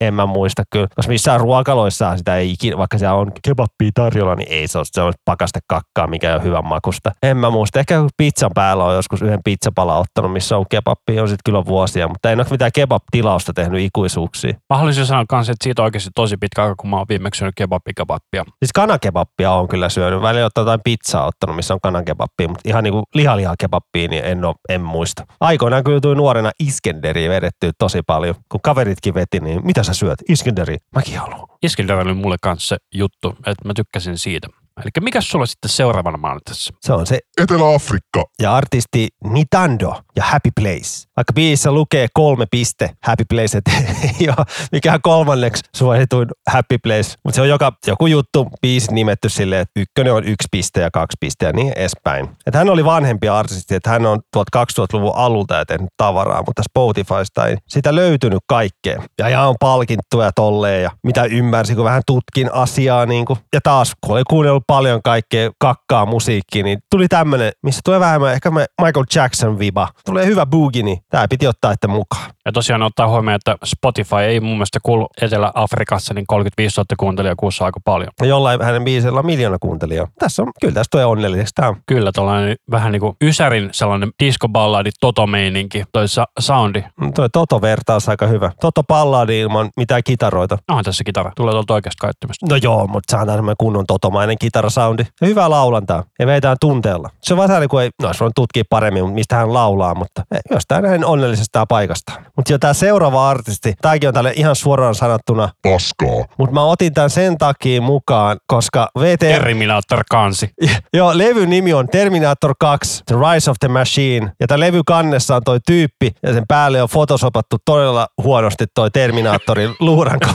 en mä muista kyllä. Jos missään ruokaloissa sitä ei ikinä, vaikka siellä on kebappia tarjolla, niin ei se ole semmoista pakaste kakkaa, mikä on hyvän makusta. En mä muista. Ehkä pizzan päällä on joskus yhden pizzapala ottanut, missä on kebappi, on sitten kyllä vuosia, mutta en ole mitään kebab-tilausta tehnyt ikuisuuksia. Mä haluaisin sanoa kanssa, että siitä on oikeasti tosi pitkä aika, kun mä oon viimeksi syönyt kebappi-kebappia. Siis kanakebappia on kyllä syönyt. Välillä on jotain pizzaa ottanut, missä on kanakebappia, mutta ihan niinku lihaliha kebappia, niin en, oo, en muista. Aikoinaan kyllä tuli nuorena Iskenderiä vedettyä tosi paljon. Kun kaveritkin veti, niin mitä sä syöt? Iskenderi. Mäkin haluan. Iskender oli mulle kanssa se juttu, että mä tykkäsin siitä. Eli mikä sulla sitten seuraavana maa tässä? Se on se. Etelä-Afrikka. Ja artisti Nintendo ja Happy Place. Vaikka biisissä lukee kolme piste Happy Place, että ei ole mikään kolmanneksi suosituin Happy Place. Mutta se on joka, joku juttu, biisi nimetty silleen, että ykkönen on yksi piste ja kaksi piste ja niin edespäin. Että hän oli vanhempi artisti, että hän on tuolta 2000-luvun alulta ja tehnyt tavaraa, mutta Spotifysta ei sitä löytynyt kaikkea. Ja ihan on palkittu ja tolleen ja mitä ymmärsin, kun vähän tutkin asiaa. Niin kuin. Ja taas, kun oli kuunnellut paljon kaikkea kakkaa musiikkia, niin tuli tämmönen, missä tulee vähemmän ehkä Michael Jackson viba. Tulee hyvä boogie, niin tää piti ottaa että mukaan. Ja tosiaan ottaa huomioon, että Spotify ei mun mielestä kuulu Etelä-Afrikassa, niin 35 000 kuuntelijaa kuussa aika paljon. Ja jollain hänen biisillä on miljoona kuuntelijaa. Tässä on, kyllä tässä tulee onnelliseksi. On Kyllä, tällainen vähän niin kuin Ysärin sellainen diskoballadi, totomeininki, toi sa- soundi. Toi Toto-vertaus aika hyvä. Toto-palladi ilman mitään kitaroita. Onhan tässä kitara, tulee tuolta oikeasta käyttämistä. No joo, mutta se on tämmöinen kunnon totomainen kitarasoundi. Ja hyvää laulantaa. Ja veitään tunteella. Se on vähän kuin ei, no se on tutkia paremmin, mistä hän laulaa, mutta ei, jostain näin onnellisesta paikasta. Mutta jo tämä seuraava artisti, tämäkin on tälle ihan suoraan sanottuna, Paskaa. mutta mä otin tämän sen takia mukaan, koska VT... Terminator kansi. Joo, levyn nimi on Terminator 2, The Rise of the Machine. Ja tämä levy kannessa on toi tyyppi, ja sen päälle on fotosopattu todella huonosti toi Terminatorin luuranko.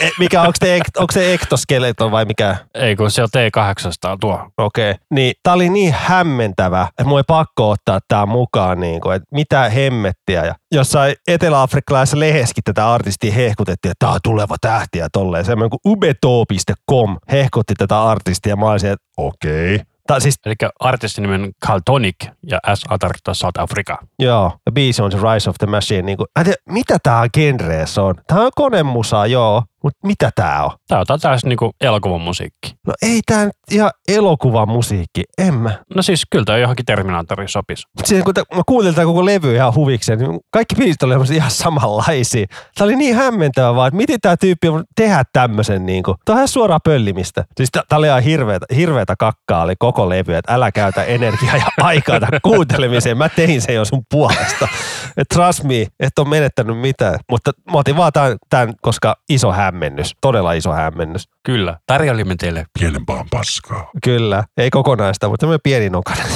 E- mikä, onko se, ek- onko se ektoskeleton vai mikä? Ei kun se on T800 tuo. Okei. Okay. Niin tää oli niin hämmentävä, että mun ei pakko ottaa tää mukaan, niin kuin, että mitä hemmettiä. Ja jossain etelä-afrikkalaisessa lehdessäkin tätä artistia hehkutettiin, että tää on tuleva tähti ja tolleen. Semmoinen kuin ubeto.com hehkutti tätä artistia ja mä olisin, että okei. Okay. Tai siis, Eli artistin nimen Caltonic ja S tarkoittaa South Africa. joo, ja biisi on se Rise of the Machine. Niin kuin, tiedä, mitä tää genreessä on? Tää on konemusaa, joo, mutta mitä tää on? Tää on tällaista niinku elokuvan musiikki. No ei tää nyt ihan elokuvan musiikki, en mä. No siis kyllä tämä johonkin Terminatoriin sopisi. Siinä, kun t- mä kuuntelin tämän koko levy ihan huvikseen, niin kaikki biisit oli ihan samanlaisia. Tämä oli niin hämmentävä vaan, että miten tämä tyyppi on tehdä tämmöisen. Niin kuin. Tämä on ihan suoraa pöllimistä. Siis tämä oli ihan hirveätä, hirveätä kakkaa oli koko levy, että älä käytä energiaa ja aikaa tähän kuuntelemiseen. Mä tein sen jo sun puolesta. Et trust me, et ole menettänyt mitään. Mutta mä otin vaan tämän, tämän, koska iso hämmennys, todella iso hämmennys. Kyllä. Tarjolimme teille. Pienempään paskaa. Kyllä, ei kokonaista, mutta semmoinen pieni nokainen.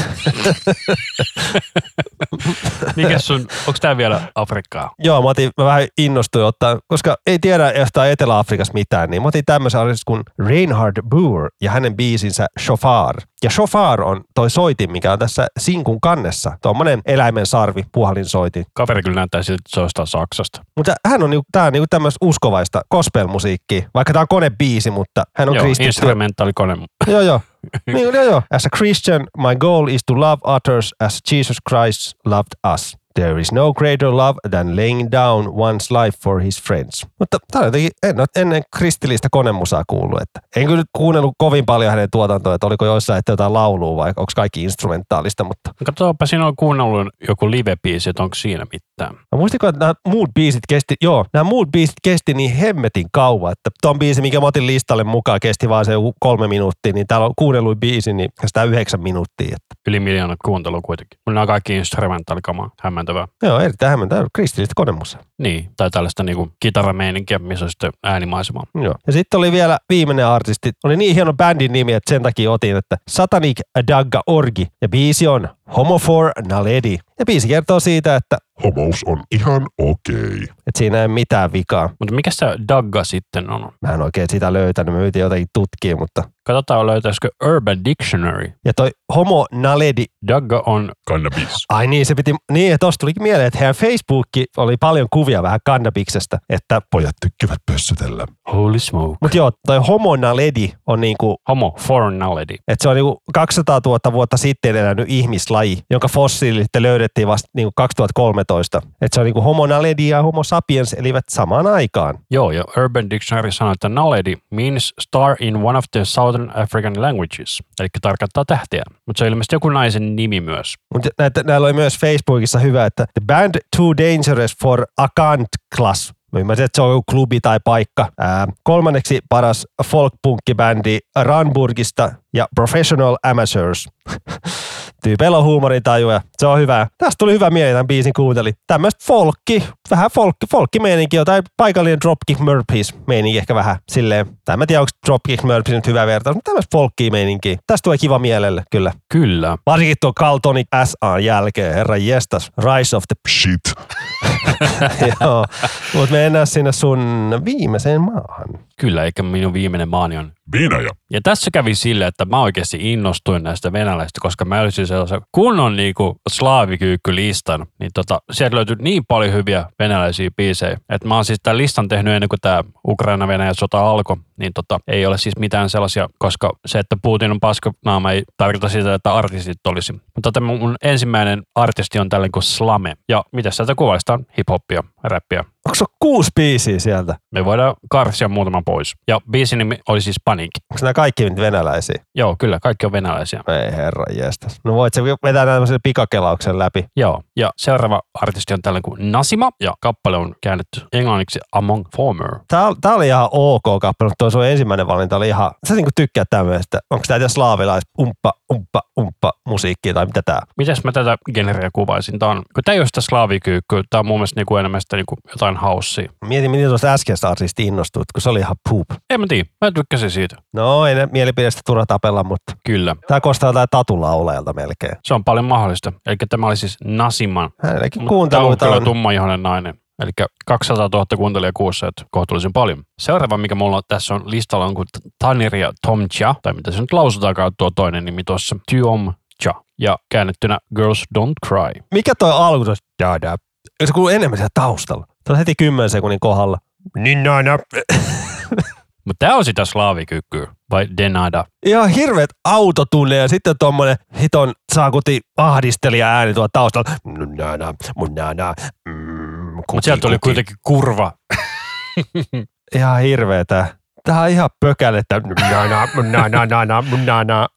Mikä sun, onko tää vielä Afrikkaa? Joo, mä, otin, mä vähän innostuin ottaa, koska ei tiedä jostain Etelä-Afrikassa mitään, niin mä otin tämmöisen artistin kuin Reinhard Boer ja hänen biisinsä Shofar. Ja Shofar on toi soitin, mikä on tässä sinkun kannessa. Tuommoinen eläimen sarvi, puhalinsoitin. Kaveri kyllä näyttää siltä, että se on Saksasta. Mutta hän on, niinku, tää on niinku tämmöistä uskovaista gospel-musiikkia, vaikka tää on konebiisi, mutta hän on Joo, kristitty. instrumentaalikone. Joo, joo. niin, joo, joo. As a Christian, my goal is to love others as Jesus Christ loved us. There is no greater love than laying down one's life for his friends. Mutta tämä jotenkin, en ole ennen kristillistä konemusaa kuullut. Että en kyllä kuunnellut kovin paljon hänen tuotantoa, että oliko joissain että jotain laulua vai onko kaikki instrumentaalista, mutta Katsotaanpa, siinä on kuunnellut joku live-biisi, että onko siinä mitään. Mä muistinko, että nämä muut biisit kesti, joo, nämä muut biisit kesti niin hemmetin kauan, että ton biisi, mikä mä otin listalle mukaan, kesti vaan se kolme minuuttia, niin täällä on kuunnellut biisi, niin kestää yhdeksän minuuttia. Että, Yli miljoona kuuntelua kuitenkin. Kun nämä on kaikki instrumentaalikamaa. Hämmentävää. joo, erittäin hämmentävää, kristillistä konemusaa. Niin, tai tällaista niinku kitarameininkiä, missä on sitten äänimaisemaa. Joo. Ja sitten oli vielä viimeinen artisti, oli niin hieno bändin nimi, että sen takia otin, että Satanic Dagga Orgi, ja biisi on Homo for Naledi. Ja biisi kertoo siitä, että, Homous on ihan okei. että siinä ei ole mitään vikaa. Mutta mikä se Dagga sitten on? Mä en oikein sitä löytänyt, mä yritin jotenkin tutkia, mutta... Katsotaan löytäisikö Urban Dictionary. Ja toi Homo Naledi Dagga on, Cannabis. Ai niin, se piti, niin ja tosta tulikin mieleen, että heidän Facebookki oli paljon kuvia vähän kannabiksesta, että Pojat tykkivät pössytellä. holy smoke. Mut joo, toi Homo Naledi on niinku, Homo, foreign naledi. että se on niinku 200 000 vuotta sitten elänyt ihmislaji, jonka fossiilit löydettiin vasta niinku 2013. Että se on niinku Homo Naledi ja Homo sapiens elivät samaan aikaan. Joo, ja Urban Dictionary sanoo, että naledi means star in one of the Southern African languages, eli tarkoittaa tähtiä. Mutta se on ilmeisesti joku naisen nimi myös. Mutta näillä oli myös Facebookissa hyvä, että the band too dangerous for Akant class. Mä ymmärsin, että se on joku klubi tai paikka. Ää, kolmanneksi paras folk-punkkibändi Ranburgista ja Professional Amateurs. Tyypeillä on huumorintajua. Se on hyvä. Tästä tuli hyvä mieli tämän biisin kuunteli. Tämmöistä folkki, vähän folkki, folkkimeininki, jotain paikallinen Dropkick Murphys meininki ehkä vähän silleen. Tai mä tiedä, onko Dropkick Murphys nyt hyvä vertaus, mutta tämmöistä folkki meininkiä. Tästä tulee kiva mielelle, kyllä. Kyllä. Varsinkin tuo Caltonic SA jälkeen, herra jestas, Rise of the Shit. Joo, mutta mennään sinne sun viimeiseen maahan. Kyllä, eikä minun viimeinen maani on Venäjä. Ja tässä kävi sille, että mä oikeasti innostuin näistä venäläistä, koska mä olisin sellaisen kunnon niinku slaavikyykkylistan, niin tota, sieltä löytyi niin paljon hyviä venäläisiä biisejä, että mä oon siis tämän listan tehnyt ennen kuin tämä Ukraina-Venäjä sota alkoi, niin tota, ei ole siis mitään sellaisia, koska se, että Putin on paska naama, ei tarkoita sitä, että artistit olisi. Mutta tämä mun ensimmäinen artisti on tällainen kuin Slame. Ja mitä sieltä kuvaistaan? Hip-hoppia, räppiä. Onko se kuusi biisiä sieltä? Me voidaan karsia muutaman pois. Ja biisin nimi oli siis Paniikki. Onko nämä kaikki nyt venäläisiä? Joo, kyllä, kaikki on venäläisiä. Ei herra jestas. No voit se vetää tämmöisen pikakelauksen läpi. Joo, ja seuraava artisti on tällainen kuin Nasima, ja kappale on käännetty englanniksi Among Former. Tää, tää oli ihan ok kappale, mutta tuo sun ensimmäinen valinta oli ihan, sä niinku tykkäät tämmöistä. Onko tää slaavilais umppa, umppa, umppa musiikkia tai mitä tää? Mites mä tätä genreä kuvaisin? Tää on, kun tää ei ole sitä slaavikyykkyä, tää on mun mielestä niinku enemmän sitä niinku jotain haussia. Mietin, miten tuosta äskeistä artista innostuit, kun se oli ihan poop. En mä tiedä, mä tykkäsin siitä. No ei ne mielipidestä turha tapella, mutta Kyllä. tää kostaa jotain tatulauleelta melkein. Se on paljon mahdollista. Eli tämä oli siis Nasiman. Hänelläkin Tämä on kuunteluita kyllä on. tummaihoinen nainen. Eli 200 000 kuuntelijaa kuussa, että kohtuullisen paljon. Seuraava, mikä mulla tässä on listalla, on kuin Tanir ja Tom Cha, tai mitä se nyt lausutaankaan tuo toinen nimi tuossa, Cha. Ja käännettynä Girls Don't Cry. Mikä toi alku? Da, da. Se kuuluu enemmän siellä taustalla. Tämä on heti 10 sekunnin kohdalla. Niin aina. Mutta tämä on sitä slaavikykyä, vai Denada. Ihan hirveet autotunne ja sitten tommonen hiton saakuti ahdistelija ääni tuolla taustalla. Mun nana, mun nana. Mm, Mutta sieltä tuli kuitenkin kurva. Ihan hirveetä. Tää on ihan pökälettä. Nana, nana, nana, nana.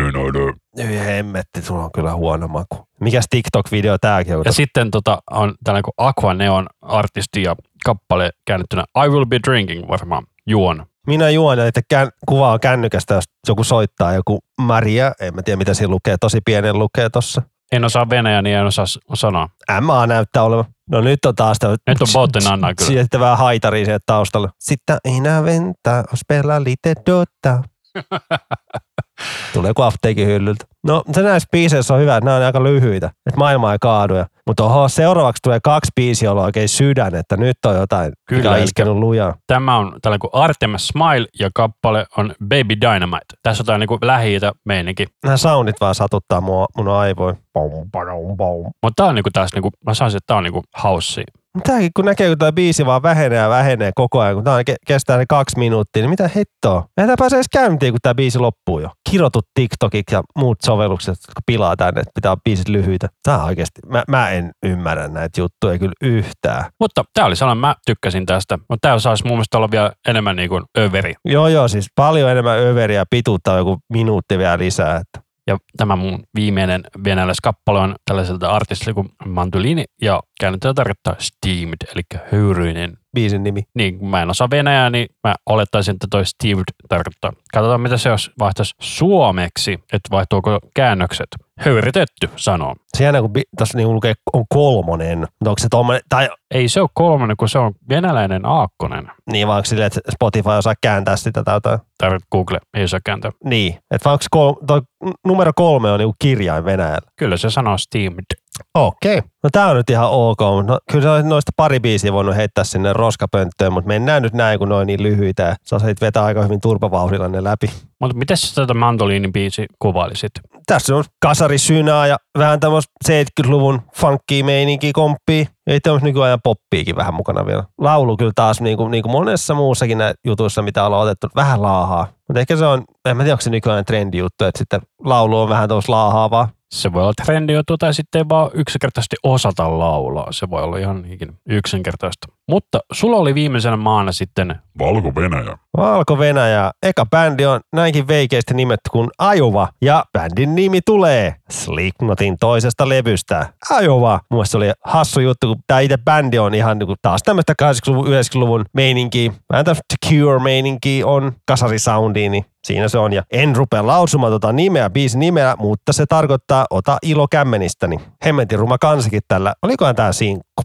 Venäjä, Venäjä. Ei hemmetti, sulla on kyllä huono maku. Mikäs TikTok-video tääkin on? Ja sitten tota, on tällainen kuin Aqua Neon artisti ja kappale käännettynä I Will Be Drinking varmaan juon. Minä juon, että kän, kuvaa kännykästä, jos joku soittaa, joku Maria, en mä tiedä mitä siinä lukee, tosi pienen lukee tossa. En osaa venäjää, niin en osaa sanoa. MA näyttää olevan. No nyt on taas tämä. Nyt on Botten Anna kyllä. Sitten vähän haitaria sieltä taustalla. Sitten inä venta, spela lite dota. Tulee joku apteekin hyllyltä. No se näissä biiseissä on hyvä, että nämä on aika lyhyitä. Että maailma ei kaadu. Mutta oho, seuraavaksi tulee kaksi biisiä, jolla on oikein sydän, että nyt on jotain, Kyllä, mikä on iskenyt lujaa. Tämä on tällainen kuin Artemis Smile ja kappale on Baby Dynamite. Tässä on jotain niin lähi meininki. Nämä soundit vaan satuttaa mua, mun aivoin. Mutta tämä on niinku taas, niinku, mä sanoisin, että tämä on niinku haussi. Tämäkin kun näkee, kun tämä biisi vaan vähenee ja vähenee koko ajan, kun tämä ke- kestää ne kaksi minuuttia, niin mitä hittoa? Eihän tämä pääse edes käyntiin, kun tämä biisi loppuu jo. Kirotut TikTokit ja muut sovellukset, jotka pilaa tänne, että pitää biisit lyhyitä. Tämä oikeasti, mä, mä en ymmärrä näitä juttuja kyllä yhtään. Mutta tämä oli sellainen, mä tykkäsin tästä. Mutta tämä saisi mun mielestä olla vielä enemmän niin kuin överi. Joo, joo, siis paljon enemmän överiä pituutta joku minuutti vielä lisää. Että. Ja tämä mun viimeinen venäläiskappale on tällaiselta artistilta kuin Mantulini ja käännetään tarkoittaa steamed, eli höyryinen. Biisin nimi. Niin, kun mä en osaa venäjää, niin mä olettaisin, että toi steamed tarkoittaa. Katsotaan, mitä se jos vaihtaisi suomeksi, että vaihtuuko käännökset. Höyritetty sanoo. Siinä kun tässä niin lukee on kolmonen, mutta onko se tommonen, tai Ei se ole kolmonen, kun se on venäläinen aakkonen. niin vaan onko silleen, että Spotify osaa kääntää sitä tai jotain. Tai Google ei osaa kääntää. Niin, että vaan onko kol, toi numero kolme on niinku kirjain Venäjällä. Kyllä se sanoo steamed. Okei. Okay. No tää on nyt ihan ok, mutta no, kyllä noista pari biisiä voinut heittää sinne roskapönttöön, mutta mennään nyt näin, kun ne on niin lyhyitä ja sä osasit vetää aika hyvin turpavauhdilla ne läpi. Mutta miten sä tätä mandoliinin biisi kuvailisit? Tässä on kasarisynää ja vähän tämmöistä 70-luvun funkia meininkiä komppia. Ei tämmöistä nykyajan poppiikin vähän mukana vielä. Laulu kyllä taas niin kuin, niin kuin monessa muussakin jutuissa, mitä ollaan otettu, vähän laahaa. Mutta ehkä se on, en mä tiedä, onko se nykyään trendi juttu, että sitten laulu on vähän tuossa laahaavaa. Se voi olla trendijuttu tai sitten ei vaan yksinkertaisesti osata laulaa. Se voi olla ihan niinkin yksinkertaista. Mutta sulla oli viimeisenä maana sitten, Valko-Venäjä. Valko-Venäjä. Eka bändi on näinkin veikeistä nimetty kuin Ajova. Ja bändin nimi tulee Slipknotin toisesta levystä. Ajova. Mun mielestä se oli hassu juttu, kun tämä itse bändi on ihan niin kuin taas tämmöistä 80-luvun, 90-luvun meininkiä. Vähän tämmöistä Cure-meininkiä on, kasarisoundia, niin siinä se on. Ja en rupea lausumaan tota nimeä, biisin nimeä, mutta se tarkoittaa ota ilo kämmenistäni. Hemmetin ruma kansikin tällä. Olikohan tää sinkku?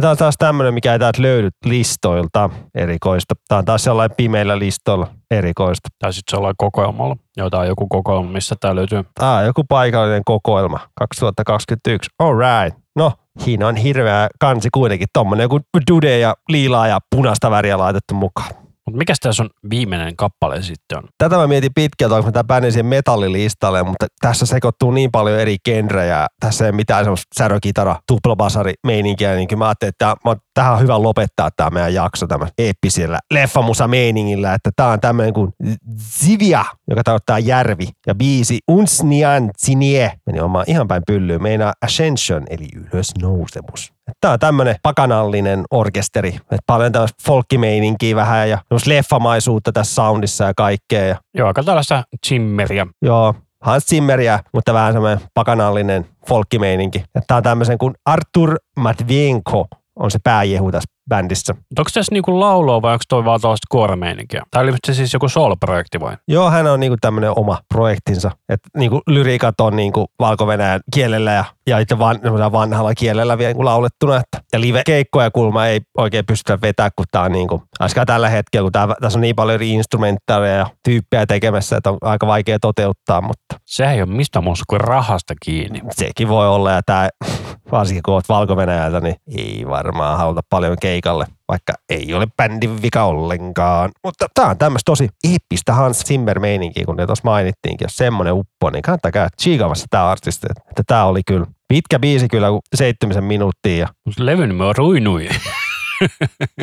Tämä on taas tämmönen, mikä ei täältä löydy listoilta erikoista. Tämä on taas sellainen pimeillä listoilla erikoista. tai sitten jollain kokoelmalla, jotain joku kokoelma, missä tämä löytyy. Tämä on joku paikallinen kokoelma 2021. All right. No, siinä on hirveä kansi kuitenkin. Tommonen joku dude ja liilaa ja punaista väriä laitettu mukaan. Mutta mikä tässä on viimeinen kappale sitten on? Tätä mä mietin pitkältä, onko mä tämä bändi siihen metallilistalle, mutta tässä sekoittuu niin paljon eri genrejä. Tässä ei mitään semmoista särökitara, tuplabasari meininkiä, niin mä ajattelin, että tää, tähän on hyvä lopettaa tämä meidän jakso tämä eeppisellä leffamusa meiningillä, että tämä on tämmöinen kuin Zivia, joka tarkoittaa järvi, ja biisi Unsnian Zinie, meni omaan ihan päin pyllyyn, meinaa Ascension, eli ylösnousemus. Tämä on tämmöinen pakanallinen orkesteri. että paljon tämmöistä folkkimeininkiä vähän ja leffamaisuutta tässä soundissa ja kaikkea. Ja, Joo, aika tällaista Zimmeria. joo, Hans Zimmeriä, mutta vähän semmoinen pakanallinen folkkimeininki. Tämä on tämmöisen kuin Artur Matvienko on se pääjehu tässä bändissä. Onko tässä niinku laulua vai onko toi vaan tällaista kuoromeininkiä? Tai oli se siis joku soul-projekti vai? Joo, hän on niinku tämmöinen oma projektinsa. Että niinku lyriikat on niinku valko kielellä ja, ja itse van, vanhalla kielellä vielä niinku laulettuna. Että, ja live-keikkoja kulma ei oikein pystytä vetämään, kun tämä on niinku, tällä hetkellä, kun tää, tässä on niin paljon eri instrumentaaleja ja tyyppejä tekemässä, että on aika vaikea toteuttaa, mutta Sehän ei ole mistään muusta kuin rahasta kiinni. sekin voi olla. Ja tämä, varsinkin kun olet valko niin ei varmaan haluta paljon keikalle, vaikka ei ole bändin vika ollenkaan. Mutta tämä on tämmöistä tosi eeppistä Hans Zimmer meininkiä, kun ne tuossa mainittiinkin. Jos semmoinen uppo, niin kannattaa käydä tsiikamassa tämä artisti. Että tämä oli kyllä pitkä biisi kyllä, seitsemisen minuuttia ja Levyn on Ruinui.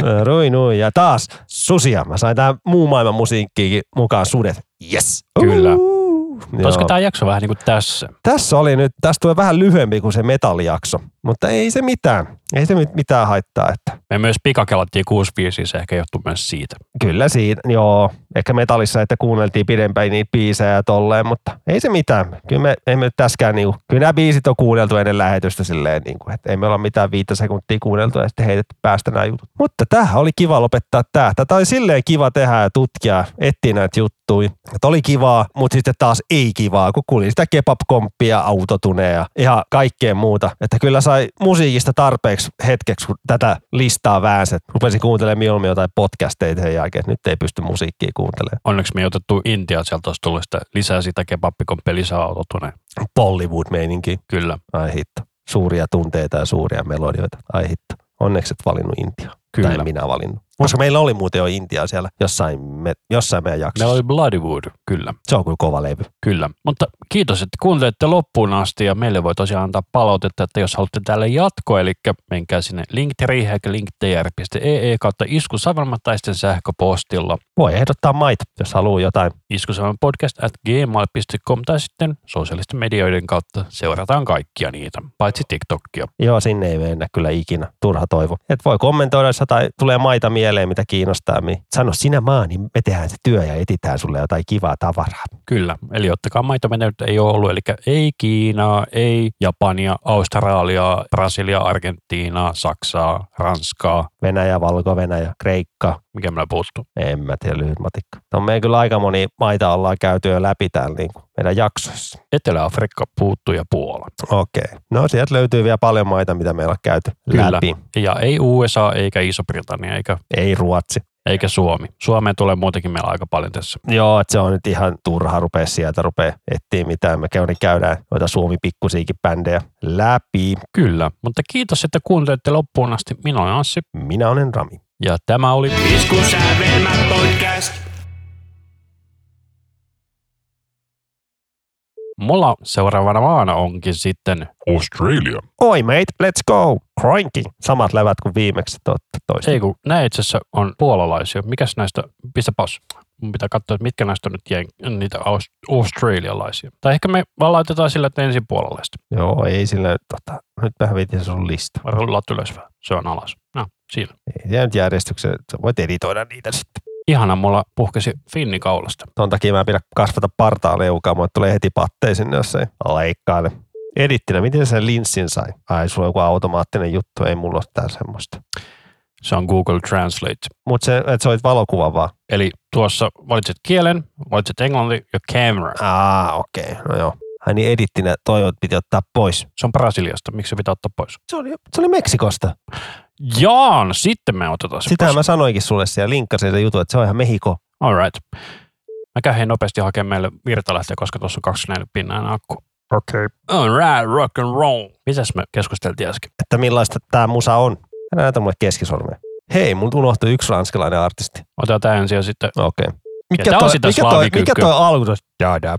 Ää, Rui nui. Ja taas susia. Mä sain tähän muu maailman musiikkiinkin mukaan sudet. Yes. Kyllä. Uhu. Olisiko tämä jakso vähän niin kuin tässä? Tässä oli nyt, tästä tulee vähän lyhyempi kuin se metallijakso, mutta ei se mitään. Ei se mit- mitään haittaa, että Me myös pikakelattiin 6 5 se ehkä johtuu myös siitä. kyllä siitä, joo, ehkä metallissa, että kuunneltiin pidempään niitä biisejä ja tolleen, mutta ei se mitään. Kyllä me emme nyt täskään, niinku, kyllä nämä biisit on kuunneltu ennen lähetystä silleen, niinku, että ei me olla mitään viittä sekuntia kuunneltu ja sitten heitetty päästä nämä jutut. Mutta tähän oli kiva lopettaa tämä. Tätä oli silleen kiva tehdä ja tutkia, etsiä näitä juttuja. Että oli kivaa, mutta sitten taas ei kivaa, kun kuulin sitä kebab-komppia, autotuneja ja kaikkea muuta. Että kyllä sai musiikista tarpeeksi hetkeksi, kun tätä listaa väänsi. Rupesin kuuntelemaan mieluummin jotain podcasteita sen jälkeen, että nyt ei pysty musiikkia kuuntelemaan. Onneksi me ei otettu Intia, sieltä olisi tullut sitä lisää sitä kebappikomppia lisää autotuneen. Bollywood-meininki. Kyllä. Ai hitto. Suuria tunteita ja suuria melodioita. Ai hitto. Onneksi et valinnut Intia. Kyllä. Tai en minä valinnut. Koska meillä oli muuten jo Intia siellä jossain, me, jossain meidän jaksossa. Meillä oli Bloodywood, kyllä. Se on kyllä kova levy. Kyllä, mutta kiitos, että kuuntelette loppuun asti ja meille voi tosiaan antaa palautetta, että jos haluatte tälle jatkoa, eli menkää sinne linktree linktr.ee kautta iskusavelma tai sitten sähköpostilla Voi ehdottaa maita, jos haluaa jotain. iskusavelma podcast at gmail.com tai sitten sosiaalisten medioiden kautta seurataan kaikkia niitä, paitsi TikTokia. Joo, sinne ei mennä kyllä ikinä. Turha toivo. Et voi kommentoida, jos tai tulee maita mieleen, mitä kiinnostaa. Niin sano sinä maa, niin me tehdään se työ ja etitään sulle jotain kivaa tavaraa. Kyllä, eli ottakaa maita, mitä nyt ei ole ollut, eli ei Kiinaa, ei Japania, Australiaa, Brasilia, Argentiinaa, Saksaa, Ranskaa, Venäjä, Valko-Venäjä, Kreikka, mikä meillä puuttuu. en mä tiedä, lyhyt matikka. No meidän kyllä aika moni maita ollaan käyty jo läpi täällä niin kuin meidän jaksoissa. Etelä-Afrikka puuttuu ja Puola. Okei. No sieltä löytyy vielä paljon maita, mitä meillä on käyty Kyllä. läpi. Ja ei USA, eikä Iso-Britannia, eikä, Ei Ruotsi. eikä Suomi. Suomeen tulee muutenkin meillä aika paljon tässä. Joo, että se on nyt ihan turha rupea sieltä rupea etsiä mitään. Me käydään, käydään noita Suomi pikkusiikin bändejä läpi. Kyllä, mutta kiitos, että kuuntelette loppuun asti. Minä olen Anssi Minä olen Rami. Ja tämä oli Iskusävelmä podcast. Mulla seuraavana maana onkin sitten Australia. Oi mate, let's go! Cranky. Samat levät kuin viimeksi totta toista. Ei kun nämä itse asiassa on puolalaisia. Mikäs näistä, pistä paus. Mun pitää katsoa, että mitkä näistä on nyt jen, niitä aus- australialaisia. Tai ehkä me vaan laitetaan sillä, että ensin puolalaista. Joo, ei sillä tota, nyt vähän viitin sun lista. Rullaat ylös vähän. Se on alas. No, siinä. Ei siellä nyt järjestyksessä, sä voit editoida niitä sitten. Ihana, mulla puhkesi finni kaulasta. Ton takia mä en pidä kasvata partaa leukaa, mutta tulee heti pattein sinne, jos ei leikkaile. Edittinä, miten sen linssin sai? Ai, sulla on joku automaattinen juttu, ei mulla ole täällä semmoista. Se on Google Translate. Mutta se, että sä olit valokuva vaan. Eli tuossa valitset kielen, valitset englanti ja camera. Aa, okei, okay. no joo. Ai niin edittinä toi piti ottaa pois. Se on Brasiliasta. Miksi se pitää ottaa pois? Se oli, se oli Meksikosta. Jaan, sitten me otetaan se Sitä pois. mä sanoinkin sulle siellä, linkkasin se juttu, että se on ihan Mehiko. All right. Mä käyn nopeasti hakemaan meille virtalähteä, koska tuossa on 24 pinnaa akku. Okei. Okay. All right, rock and roll. Mitäs me keskusteltiin äsken? Että millaista tämä musa on. Älä näytä mulle keskisormea. Hei, mun unohtui yksi ranskalainen artisti. Otetaan tämä ensin ja sitten... Okei. Okay. tää on sitä mikä, toi, mikä toi alku? Da, da,